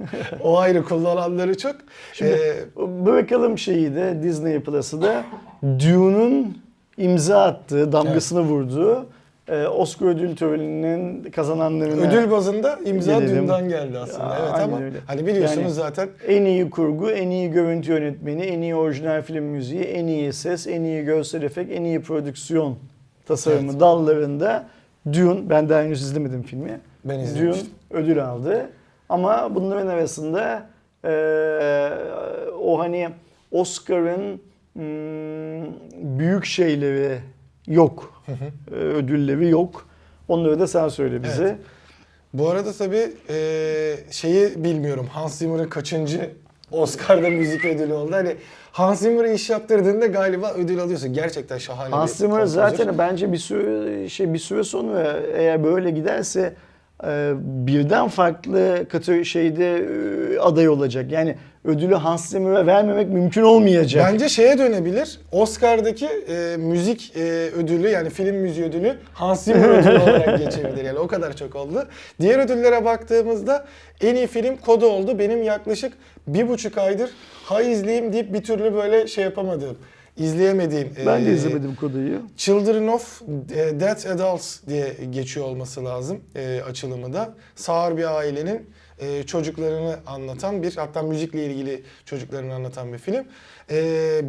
o ayrı kullananları çok. Şimdi Ee, bırakalım şeyi de Disney Plus'ı da Dune'un imza attığı, damgasını vurduğu e, Oscar ödül töreninin kazananlarına Ödül bazında imza Gelelim. dünden geldi aslında. Ya, evet ama öyle. hani biliyorsunuz Yani- zaten en iyi kurgu, en iyi görüntü yönetmeni, en iyi orijinal film müziği, en iyi ses, en iyi görsel efekt, en iyi prodüksiyon tasarımı Evet. dallarında Dune, ben daha henüz izlemedim filmi. ben Dune izlemiştim. ödül aldı. Ama bunların arasında eee, o hani Oscar'ın hmm, büyük şeyleri yok. Ee, ödülleri yok. Onları da sen söyle bize. Evet. Bu arada tabii eee, şeyi bilmiyorum. Hans Zimmer'ın kaçıncı Oscar'da müzik ödülü oldu. Hani Hans Zimmer'ı iş yaptırdığında galiba ödül alıyorsun. Gerçekten şahane Hans Zimmer zaten bence bir süre şey bir süre sonra eğer böyle giderse e, birden farklı katı şeyde e, aday olacak. Yani ödülü Hans Zimmer'a vermemek mümkün olmayacak. Bence şeye dönebilir. Oscar'daki e, müzik e, ödülü yani film müziği ödülü Hans Zimmer ödülü olarak geçebilir. Yani o kadar çok oldu. Diğer ödüllere baktığımızda en iyi film Koda oldu. Benim yaklaşık bir buçuk aydır ha izleyeyim deyip bir türlü böyle şey yapamadığım, izleyemediğim. ben de e, izlemedim kodayı. Children of e, Dead Adults diye geçiyor olması lazım e, açılımı da. Sağır bir ailenin çocuklarını anlatan bir, hatta müzikle ilgili çocuklarını anlatan bir film.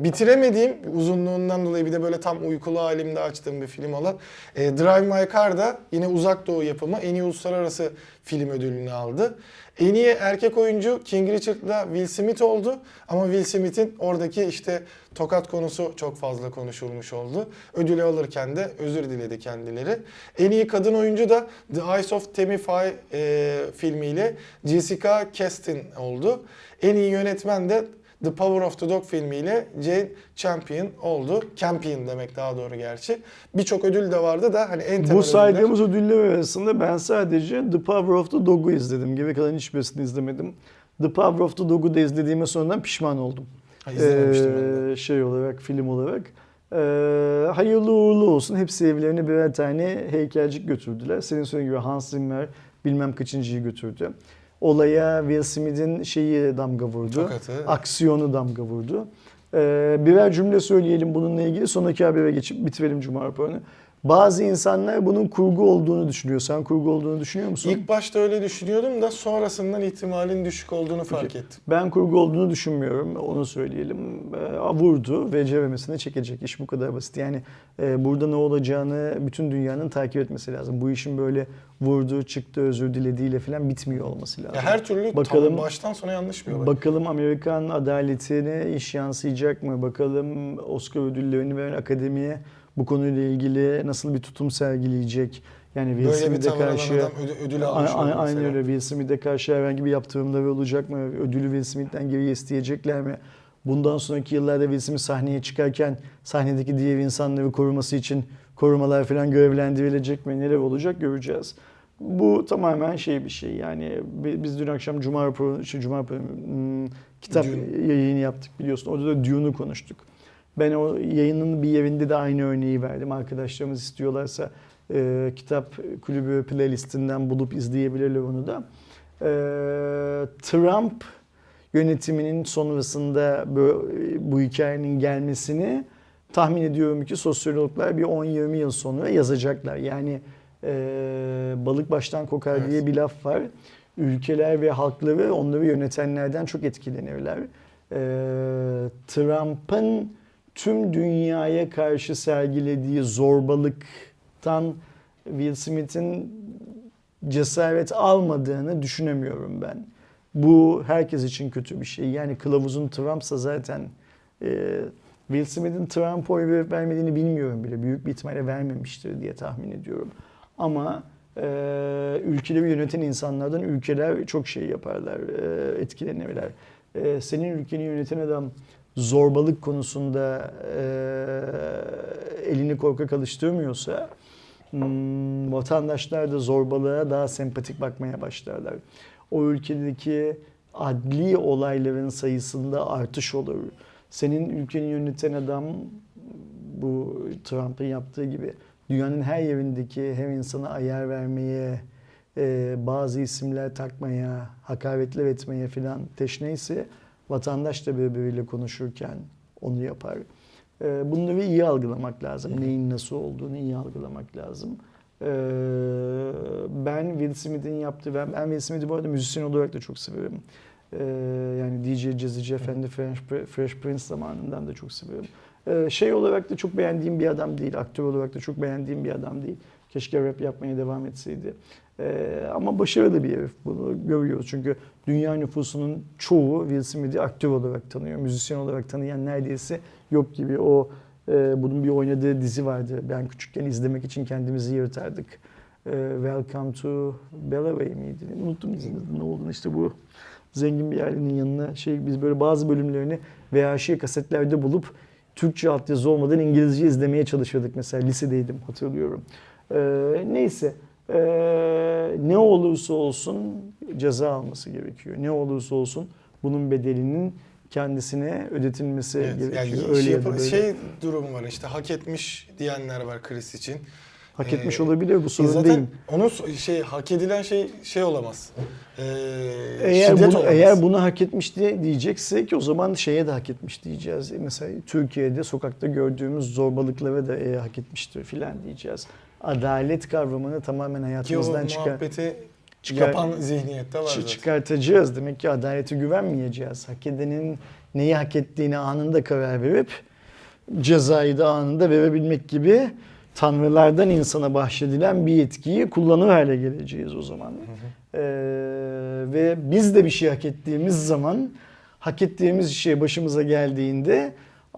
Bitiremediğim, uzunluğundan dolayı bir de böyle tam uykulu halimde açtığım bir film olan Drive My Car da yine uzak doğu yapımı en iyi uluslararası film ödülünü aldı. En iyi erkek oyuncu King Richard'la Will Smith oldu. Ama Will Smith'in oradaki işte tokat konusu çok fazla konuşulmuş oldu. Ödülü alırken de özür diledi kendileri. En iyi kadın oyuncu da The Eyes of Tammy Faye e, filmiyle Jessica Chastain oldu. En iyi yönetmen de The Power of the Dog filmiyle Jane Champion oldu. Campion demek daha doğru gerçi. Birçok ödül de vardı da hani en temel Bu saydığımız ödüller arasında ben sadece The Power of the Dog'u izledim. Geri kalan hiçbirisini izlemedim. The Power of the Dog'u da izlediğime sonradan pişman oldum. Ee, şey olarak, film olarak. Ee, hayırlı uğurlu olsun. Hepsi evlerine birer tane heykelcik götürdüler. Senin söylediğin gibi Hans Zimmer bilmem kaçıncıyı götürdü. Olaya Will Smith'in şeyi damga vurdu. Tokatı. Aksiyonu damga vurdu. Ee, birer cümle söyleyelim bununla ilgili. Sonraki habere geçip bitirelim Cuma raporunu. Bazı insanlar bunun kurgu olduğunu düşünüyor. Sen kurgu olduğunu düşünüyor musun? İlk başta öyle düşünüyordum da sonrasından ihtimalin düşük olduğunu fark ettim. Ben kurgu olduğunu düşünmüyorum. Onu söyleyelim. E, vurdu ve ceremesine çekecek. İş bu kadar basit. Yani e, burada ne olacağını bütün dünyanın takip etmesi lazım. Bu işin böyle vurdu, çıktı, özür dilediğiyle falan bitmiyor olması lazım. Ya her türlü Bakalım- tam baştan sona yanlış bir olay. Bakalım Amerikan adaletine iş yansıyacak mı? Bakalım Oscar ödüllerini veren akademiye bu konuyla ilgili nasıl bir tutum sergileyecek? Yani Will Böyle Smith'e karşı adam ödül, ödül almış A- a- oldu Aynen mesela. öyle. Will Smith'e karşı herhangi bir yaptırımları olacak mı? Ödülü Will Smith'ten geriye isteyecekler mi? Bundan sonraki yıllarda Will Smith sahneye çıkarken sahnedeki diğer insanları koruması için korumalar falan görevlendirilecek mi? Neler olacak göreceğiz. Bu tamamen şey bir şey. Yani bi- biz dün akşam Cuma raporu, şey, Cuma raporu, hmm, kitap Dune. yayını yaptık biliyorsun. Orada da Dune'u konuştuk. Ben o yayının bir yerinde de aynı örneği verdim. Arkadaşlarımız istiyorlarsa e, kitap kulübü playlistinden bulup izleyebilirler onu da. E, Trump yönetiminin sonrasında bu, bu hikayenin gelmesini tahmin ediyorum ki sosyologlar bir 10-20 yıl sonra yazacaklar. Yani e, balık baştan kokar Evet. diye bir laf var. Ülkeler ve halkları onları yönetenlerden çok etkilenirler. E, Trump'ın tüm dünyaya karşı sergilediği zorbalıktan Will Smith'in cesaret almadığını düşünemiyorum ben. Bu herkes için kötü bir şey. Yani kılavuzun Trump'sa zaten e, Will Smith'in Trump'a oy verip vermediğini bilmiyorum bile. Büyük bir ihtimalle vermemiştir diye tahmin ediyorum. Ama e, ülkeleri yöneten insanlardan ülkeler çok şey yaparlar, e, etkilenirler. E, senin ülkeni yöneten adam zorbalık konusunda e, elini korkak alıştırmıyorsa hmm, vatandaşlar da zorbalığa daha sempatik bakmaya başlarlar. O ülkedeki adli olayların sayısında artış olur. Senin ülkeni yöneten adam bu Trump'ın yaptığı gibi dünyanın her yerindeki her insana ayar vermeye, e, bazı isimler takmaya, hakaretler etmeye filan teşneyse vatandaş da birbiriyle konuşurken onu yapar. E, bunları iyi algılamak lazım. Neyin nasıl olduğunu iyi algılamak lazım. Ee, ben Will Smith'in yaptığı, ben, ben Will Smith'i bu arada müzisyen olarak da çok severim. Ee, yani DJ Jazzy Efendi Fresh, Fresh Prince zamanından da çok. Ee, şey olarak da çok beğendiğim bir adam değil, aktör olarak da çok beğendiğim bir adam değil. Keşke rap yapmaya devam etseydi. Ee, ama başarılı bir herif bunu görüyoruz. Çünkü dünya nüfusunun çoğu Will Smith'i aktör olarak tanıyor. Müzisyen olarak tanıyan neredeyse yok gibi. O e, bunun bir oynadığı dizi vardı. Ben küçükken izlemek için kendimizi yırtardık. E, Welcome to Bellaway miydi? Unuttum adını. ne olduğunu işte bu zengin bir ailenin yanına şey biz böyle bazı bölümlerini VHS kasetlerde bulup Türkçe altyazı olmadan İngilizce izlemeye çalışıyorduk mesela lisedeydim hatırlıyorum. E, neyse e, ne olursa olsun ceza alması gerekiyor. Ne olursa olsun bunun bedelinin kendisine ödetilmesi Evet, gerekiyor. yani Öyle şey, ya da yapı- böyle. şey durumu var işte hak etmiş diyenler var Chris için. hak etmiş Ee, olabilir bu sorun Zaten değil. onun şey hak edilen şey şey olamaz. Ee, Eğer bunu, olamaz. eğer bunu hak etmiş diye diyeceksek o zaman şeye de hak etmiş diyeceğiz. Mesela Türkiye'de sokakta gördüğümüz zorbalıkları da e, hak etmiştir filan diyeceğiz. Adalet kavramını tamamen ki o hayatımızdan çıkar, muhabbeti çıkar- yapan zihniyette var zaten. çıkartacağız. Demek ki adalete güvenmeyeceğiz. Hak edenin neyi hak ettiğini anında karar verip cezayı da anında verebilmek gibi tanrılardan insana bahşedilen bir yetkiyi kullanır hale geleceğiz o zaman. Ee, ve biz de bir şey hak ettiğimiz zaman hak ettiğimiz şey başımıza geldiğinde "Aa,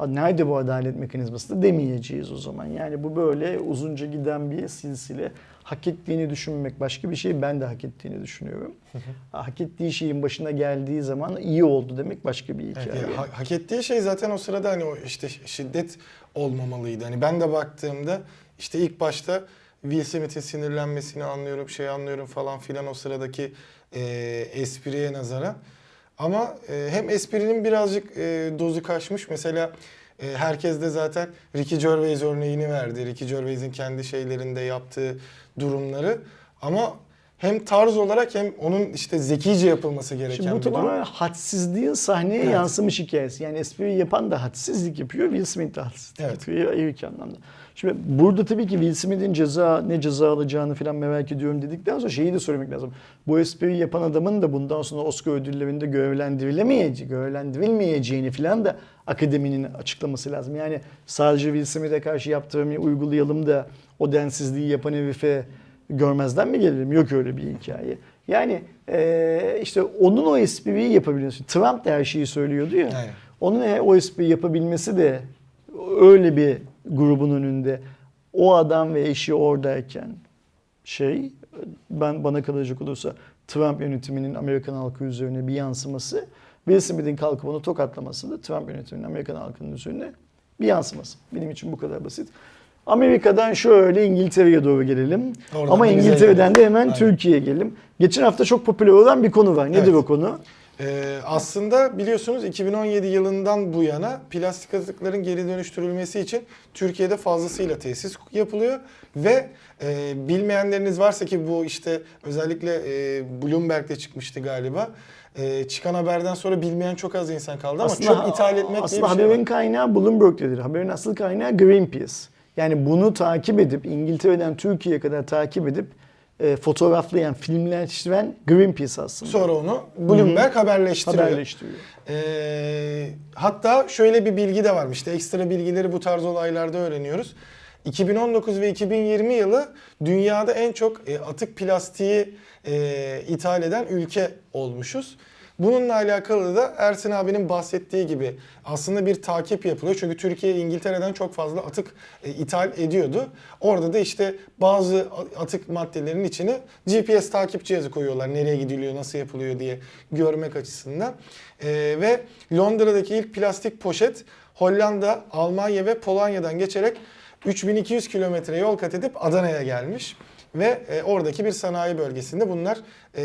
nerede bu adalet mekanizması da demeyeceğiz o zaman. Yani bu böyle uzunca giden bir silsile. Hak ettiğini düşünmek başka bir şey. Ben de hak ettiğini düşünüyorum. hak ettiği şeyin başına geldiği zaman iyi oldu demek başka bir Evet, hikaye. yani ha- hak ettiği şey zaten o sırada hani o işte şiddet olmamalıydı. Hani ben de baktığımda işte ilk başta Will Smith'in sinirlenmesini anlıyorum, şey anlıyorum falan filan o sıradaki e, espriye nazaran. Ama e, hem esprinin birazcık e, dozu kaçmış. Mesela e, herkes de zaten Ricky Gervais örneğini verdi. Ricky Gervais'in kendi şeylerinde yaptığı durumları. Ama hem tarz olarak hem onun işte zekice yapılması gereken Şimdi bu bir durum. tamamen hadsizliğin sahneye Evet. yansımış hikayesi. Yani espriyi yapan da hadsizlik yapıyor, Will Smith de hadsizlik Evet. yapıyor iyi iki anlamda. Şimdi burada tabii ki Will Smith'in ceza ne ceza alacağını falan merak ediyorum dedikten sonra şeyi de söylemek lazım. Bu espriyi yapan adamın da bundan sonra Oscar ödüllerinde görevlendirilemeyeceği, görevlendirilmeyeceğini falan da akademinin açıklaması lazım. Yani sadece Will Smith'e karşı yaptığımı uygulayalım da o densizliği yapan herife görmezden mi gelelim? Yok öyle bir hikaye. Yani eee, işte onun o espriyi yapabiliyorsun. Trump da her şeyi söylüyordu ya. Aynen. Onun e- o espriyi yapabilmesi de öyle bir grubun önünde o adam ve eşi oradayken şey ben bana kalacak olursa Trump yönetiminin Amerikan halkı üzerine bir yansıması Will Smith'in kalkıp onu tokatlaması da Trump yönetiminin Amerikan halkının üzerine bir yansıması. Benim için bu kadar basit. Amerika'dan şöyle İngiltere'ye doğru gelelim. Oradan Ama İngiltere'den de hemen Aynen. Türkiye'ye gelelim. Geçen hafta çok popüler olan bir konu var. Nedir Evet. o konu? Ee, aslında biliyorsunuz 2017 yılından bu yana plastik atıkların geri dönüştürülmesi için Türkiye'de fazlasıyla tesis yapılıyor ve e, bilmeyenleriniz varsa ki bu işte özellikle e, Bloomberg'de çıkmıştı galiba. E, çıkan haberden sonra bilmeyen çok az insan kaldı ama çok ithal etmek diye aslında bir şey haberin var. kaynağı Bloomberg'dedir. Haberin asıl kaynağı Greenpeace. Yani bunu takip edip İngiltere'den Türkiye'ye kadar takip edip e, fotoğraflayan, filmleştiren Greenpeace aslında. Sonra onu Bloomberg haberleştiriyor. haberleştiriyor. Ee, hatta şöyle bir bilgi de varmış. İşte ekstra bilgileri bu tarz olaylarda öğreniyoruz. 2019 ve 2020 yılı dünyada en çok e, atık plastiği e, ithal eden ülke olmuşuz. Bununla alakalı da Ersin abinin bahsettiği gibi aslında bir takip yapılıyor. Çünkü Türkiye İngiltere'den çok fazla atık e, ithal ediyordu. Orada da işte bazı atık maddelerin içine GPS takip cihazı koyuyorlar. Nereye gidiliyor, nasıl yapılıyor diye görmek açısından. E, ve Londra'daki ilk plastik poşet Hollanda, Almanya ve Polonya'dan geçerek 3200 kilometre yol kat edip Adana'ya gelmiş. Ve e, oradaki bir sanayi bölgesinde bunlar e,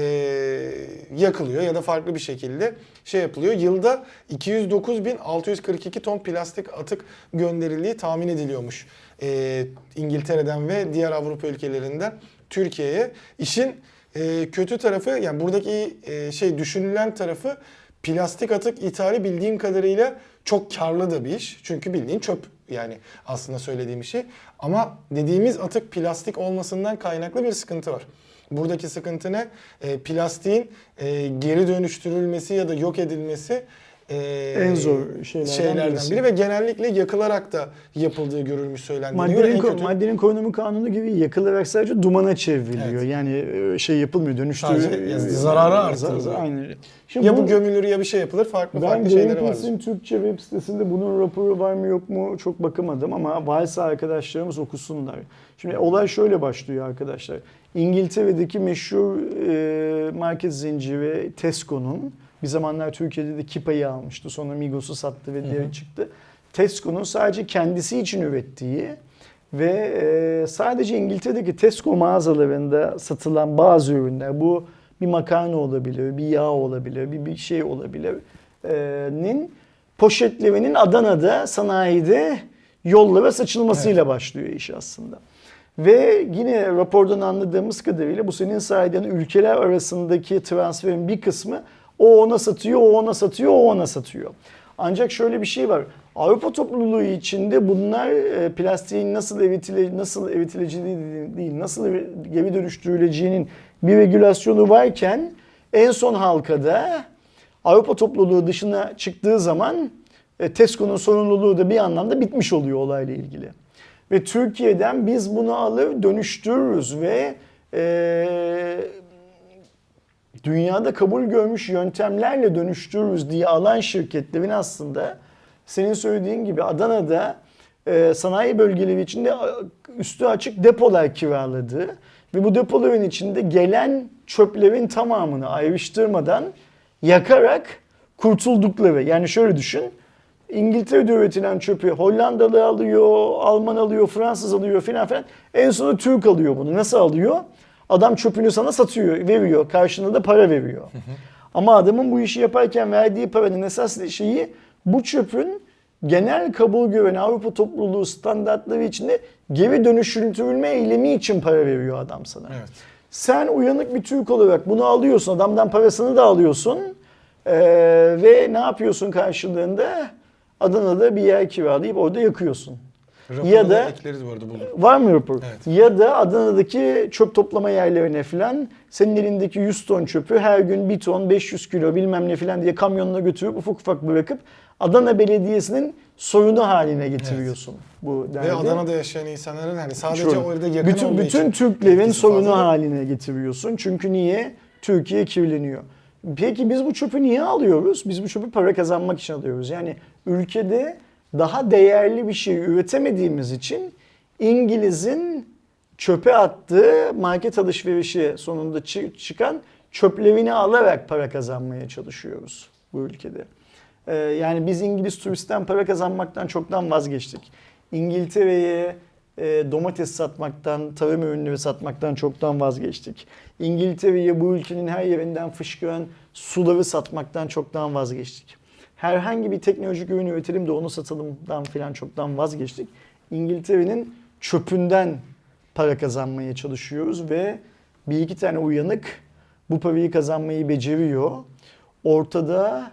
yakılıyor ya da farklı bir şekilde şey yapılıyor. Yılda 209.642 ton plastik atık gönderildiği tahmin ediliyormuş. E, İngiltere'den ve diğer Avrupa ülkelerinden Türkiye'ye. İşin e, kötü tarafı yani buradaki e, şey düşünülen tarafı plastik atık ithali bildiğim kadarıyla çok karlı da bir iş. Çünkü bildiğin çöp yani aslında söylediğim şey. Ama dediğimiz atık plastik olmasından kaynaklı bir sıkıntı var. Buradaki sıkıntı ne? E, plastiğin e, geri dönüştürülmesi ya da yok edilmesi e, En zor şeylerden birisi. biri ve genellikle yakılarak da yapıldığı görülmüş söylendiğine göre Maddenin, en ko- kötü maddenin korunumu kanunu gibi yakılarak sadece dumana çevriliyor. Evet. Yani e, şey yapılmıyor, dönüştürülüyor. Sadece zararı artırılıyor. Aynen. Şimdi ya bu gömülür ya bir şey yapılır farklı Ben farklı şeyleri vardır. Greenpeace'in Türkçe web sitesinde bunun raporu var mı yok mu çok bakamadım ama varsa arkadaşlarımız okusunlar. Şimdi olay şöyle başlıyor arkadaşlar. İngiltere'deki meşhur e, market zinciri Tesco'nun bir zamanlar Türkiye'de de Kipa'yı almıştı. Sonra Migros'u sattı ve diğeri çıktı. Tesco'nun sadece kendisi için ürettiği ve e, sadece İngiltere'deki Tesco mağazalarında satılan bazı ürünler bu bir makarna olabilir, bir yağ olabilir, bir, bir şey olabilir. e, nin poşetlerinin Adana'da sanayide yollara saçılmasıyla başlıyor iş aslında. Ve yine rapordan anladığımız kadarıyla bu senin sayeden ülkeler arasındaki transferin bir kısmı o ona satıyor, o ona satıyor, o ona satıyor. Ancak şöyle bir şey var. Avrupa topluluğu içinde bunlar e, plastiğin nasıl eritile nasıl eritileceği değil, nasıl geri dönüştürüleceğinin bir regülasyonu varken en son halkada Avrupa topluluğu dışına çıktığı zaman e, Tesco'nun sorumluluğu da bir anlamda bitmiş oluyor olayla ilgili. Ve Türkiye'den biz bunu alır dönüştürürüz ve e, dünyada kabul görmüş yöntemlerle dönüştürürüz diye alan şirketlerin aslında senin söylediğin gibi Adana'da e, sanayi bölgeleri içinde a- üstü açık depolar kiraladığı ve bu depoların içinde gelen çöplerin tamamını ayrıştırmadan yakarak kurtuldukları. Yani şöyle düşün. İngiltere'de üretilen çöpü Hollandalı alıyor, Alman alıyor, Fransız alıyor filan filan. En sonunda Türk alıyor bunu. Nasıl alıyor? Adam çöpünü sana satıyor, veriyor. Karşılığında da para veriyor. Ama adamın bu işi yaparken verdiği paranın esas şeyi bu çöpün genel kabul gören Avrupa topluluğu standartları içinde geri dönüştürülme eylemi için para veriyor adam sana. Evet. Sen uyanık bir Türk olarak bunu alıyorsun, adamdan parasını da alıyorsun Ee, ve ne yapıyorsun karşılığında? Adana'da bir yer kiralayıp orada yakıyorsun. Raporu Ya da- ekleriz bu arada bunu. Var mı rapor? Evet. Ya da Adana'daki çöp toplama yerlerine falan senin elindeki 100 ton çöpü her gün 1 ton 500 kilo bilmem ne falan diye kamyonuna götürüp ufak ufak bırakıp Adana Belediyesi'nin sorunu haline getiriyorsun bu derdi. Ve Adana'da yaşayan insanların hani sadece Şöyle, orada yakın bütün, bütün Türklerin sorunu fazla. haline getiriyorsun. Çünkü niye? Türkiye kirleniyor. Peki biz bu çöpü niye alıyoruz? Biz bu çöpü para kazanmak için alıyoruz. Yani ülkede daha değerli bir şey üretemediğimiz için İngiliz'in çöpe attığı market alışverişi sonunda çı- çıkan çöplerini alarak para kazanmaya çalışıyoruz bu ülkede. Ee, yani biz İngiliz turistten para kazanmaktan çoktan vazgeçtik. İngiltere'ye e, domates satmaktan, tarım ürünleri satmaktan çoktan vazgeçtik. İngiltere'ye bu ülkenin her yerinden fışkıran suları satmaktan çoktan vazgeçtik. Herhangi bir teknolojik ürün üretelim de onu satalımdan falan çoktan vazgeçtik. İngiltere'nin çöpünden para kazanmaya çalışıyoruz ve bir iki tane uyanık bu parayı kazanmayı beceriyor. Ortada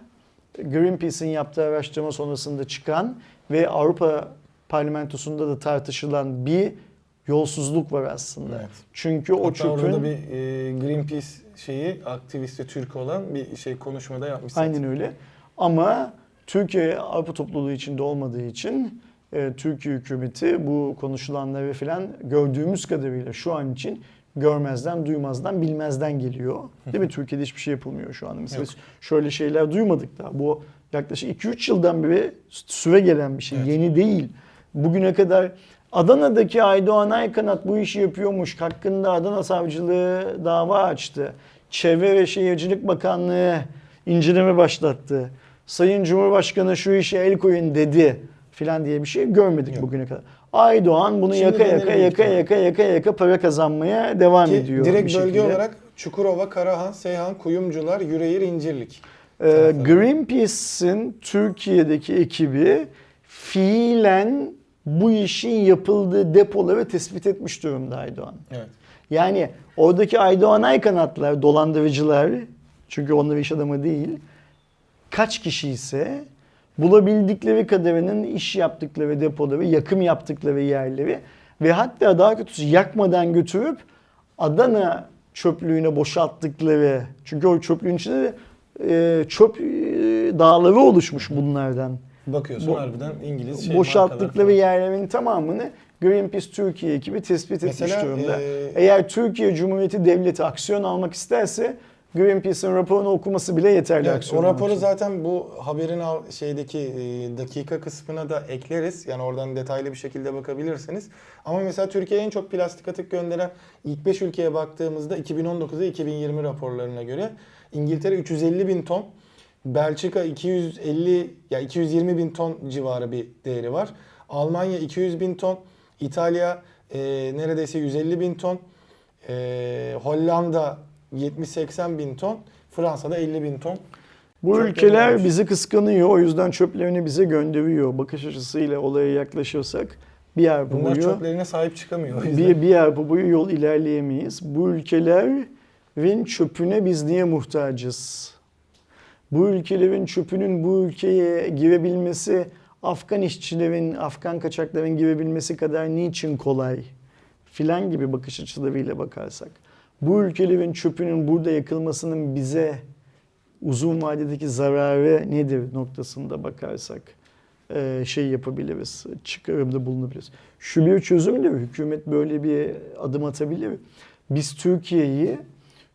Greenpeace'in yaptığı araştırma sonrasında çıkan ve Avrupa Parlamentosu'nda da tartışılan bir yolsuzluk var aslında. Evet. Çünkü o Hatta orada çöpün bir e, Greenpeace şeyi aktivisti Türk olan bir şey konuşmada yapmış. zaten. aynen öyle. Ama Türkiye Avrupa topluluğu içinde olmadığı için e, Türkiye hükümeti bu konuşulanları falan gördüğümüz kadarıyla şu an için görmezden, duymazdan, bilmezden geliyor. Değil mi? Türkiye'de hiçbir şey yapılmıyor şu anda. Mesela Yok. şöyle şeyler duymadık daha. Bu yaklaşık 2-3 yıldan beri süre gelen bir şey. Evet. Yeni değil. Bugüne kadar Adana'daki Aydoğan Aykanat bu işi yapıyormuş. Hakkında Adana Savcılığı dava açtı. Çevre ve Şehircilik Bakanlığı inceleme başlattı. Sayın Cumhurbaşkanı şu işe el koyun dedi filan diye bir şey görmedik Yok. bugüne kadar. Aydoğan bunu Şimdi yaka yaka yaka ihtimal. yaka yaka yaka para kazanmaya devam Ki ediyor. direkt bölge şekilde. olarak Çukurova, Karahan, Seyhan, Kuyumcular, Yüreğir, İncirlik. Ee. Greenpeace'in Türkiye'deki ekibi fiilen bu işin yapıldığı depoları tespit etmiş durumda Aydoğan. Evet. Yani oradaki Aydoğan Aykanatlar, dolandırıcılar, çünkü onlar iş adamı değil, kaç kişi ise bulabildikleri kadarının iş yaptıkları depoları, yakım yaptıkları yerleri ve hatta daha kötüsü yakmadan götürüp Adana çöplüğüne boşalttıkları çünkü o çöplüğün içinde de e, çöp e, dağları oluşmuş bunlardan. Bakıyorsun Bu- harbiden İngiliz şey Boşalttıkları yerlerin tamamını Greenpeace Türkiye ekibi tespit etmiş Mesela, durumda. e, Eğer Türkiye Cumhuriyeti Devleti aksiyon almak isterse Greenpeace'in raporunu okuması bile yeterli Evet, aksiyon o raporu için. zaten bu haberin al- şeydeki e, dakika kısmına da ekleriz. Yani oradan detaylı bir şekilde bakabilirsiniz. Ama mesela Türkiye'ye en çok plastik atık gönderen ilk 5 ülkeye baktığımızda 2019 ve 2020 raporlarına göre İngiltere 350 bin ton, Belçika 250 ya 220 bin ton civarı bir değeri var. Almanya 200 bin ton, İtalya e, neredeyse 150 bin ton, e, Hollanda 70-80 bin ton, Fransa'da 50 bin ton. Bu Çok ülkeler önemli. bizi kıskanıyor. O yüzden çöplerini bize gönderiyor. Bakış açısıyla olaya yaklaşırsak bir yer Bunlar boyu çöplerine sahip çıkamıyor. bir, bir yer boyu yol ilerleyemeyiz. Bu ülkelerin çöpüne biz niye muhtacız? Bu ülkelerin çöpünün bu ülkeye girebilmesi Afgan işçilerin, Afgan kaçakların girebilmesi kadar niçin kolay? Filan gibi bakış açılarıyla bakarsak. Bu ülkelerin çöpünün burada yakılmasının bize uzun vadedeki zararı nedir noktasında bakarsak e, şey yapabiliriz, çıkarımda bulunabiliriz. Şu bir çözümdür, hükümet böyle bir adım atabilir. Biz Türkiye'yi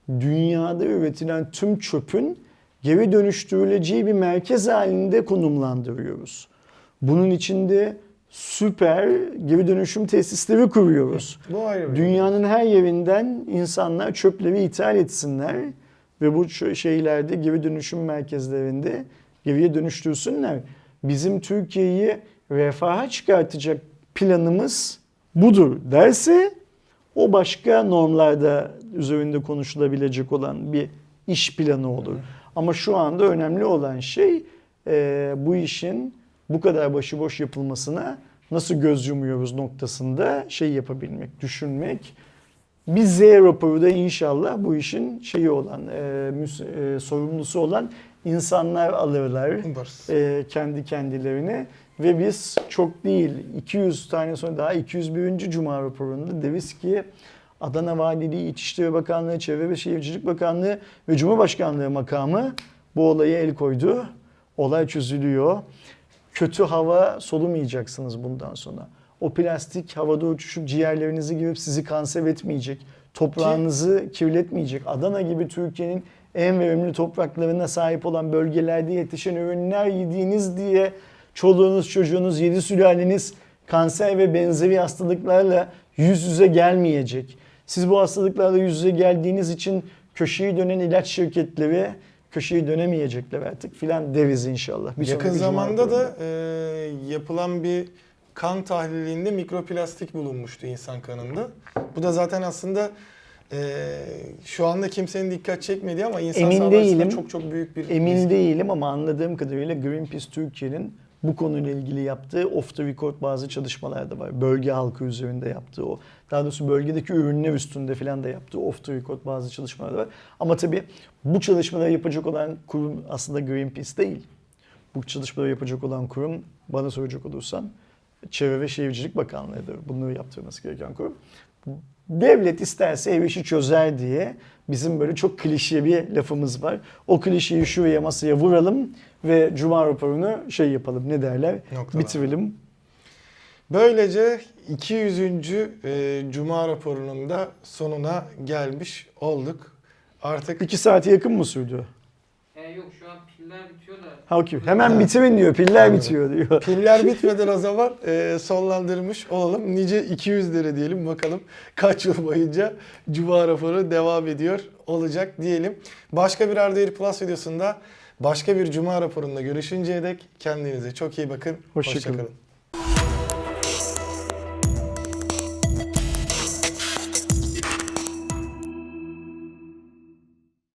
dünyada üretilen tüm çöpün geri dönüştürüleceği bir merkez halinde konumlandırıyoruz. Bunun içinde süper geri dönüşüm tesisleri kuruyoruz. Bu ayrı bir Dünyanın her yerinden insanlar çöpleri ithal etsinler ve bu şeylerde geri dönüşüm merkezlerinde geriye dönüştürsünler. Bizim Türkiye'yi refaha çıkartacak planımız budur derse o başka normlarda üzerinde konuşulabilecek olan bir iş planı olur. Ama şu anda önemli olan şey e, bu işin bu kadar başıboş yapılmasına nasıl göz yumuyoruz noktasında şey yapabilmek, düşünmek. Bir Z raporu da inşallah bu işin şeyi olan, e, müs- e, sorumlusu olan insanlar alırlar Umarız. e, kendi kendilerine ve biz çok değil 200 tane sonra daha 201. Cuma raporunda deriz ki Adana Valiliği, İçişleri Bakanlığı, Çevre ve Şehircilik Bakanlığı ve Cumhurbaşkanlığı makamı bu olaya el koydu. Olay çözülüyor. Kötü hava solumayacaksınız bundan sonra. O plastik havada uçuşup ciğerlerinizi girip sizi kanser etmeyecek. Toprağınızı kirletmeyecek. Adana gibi Türkiye'nin en verimli topraklarına sahip olan bölgelerde yetişen ürünler yediğiniz diye çoluğunuz, çocuğunuz, yedi sülaleniz kanser ve benzeri hastalıklarla yüz yüze gelmeyecek. Siz bu hastalıklarla yüz yüze geldiğiniz için köşeyi dönen ilaç şirketleri köşeyi dönemeyecekler artık filan deriz inşallah. Bir Yakın sonraki Cuma zamanda da e, yapılan bir kan tahlilinde mikroplastik bulunmuştu insan kanında. Bu da zaten aslında e, şu anda kimsenin dikkat çekmediği ama insan Emin sağlığı açısından değilim. çok çok büyük bir Emin risk. değilim ama anladığım kadarıyla Greenpeace Türkiye'nin bu konuyla ilgili yaptığı off the record bazı çalışmalar da var. Bölge halkı üzerinde yaptığı o. Daha doğrusu bölgedeki ürünler üstünde falan da yaptığı off the record bazı çalışmalar da var. Ama tabii bu çalışmaları yapacak olan kurum aslında Greenpeace değil. Bu çalışmaları yapacak olan kurum bana soracak olursan Çevre ve Şehircilik Bakanlığı'dır. Bunları yaptırması gereken kurum. Devlet isterse ev işi çözer diye bizim böyle çok klişe bir lafımız var. O klişeyi şuraya masaya vuralım ve Cuma raporunu şey yapalım ne derler Noktalar. bitirelim. Böylece 200. e, Cuma raporunun da sonuna gelmiş olduk. Artık İki saate yakın mı sürdü? E, yok şu an piller bitiyor da. Ha okey. Hemen bitirin diyor. Piller bitiyor diyor. Piller bitmeden o zaman e, sonlandırmış olalım. Nice 200'lere diyelim bakalım kaç yıl boyunca Cuma raporu devam ediyor olacak diyelim. Başka bir Arda'yı Plus videosunda başka bir Cuma raporunda görüşünceye dek kendinize çok iyi bakın. Hoşça kalın. Hoşça kalın.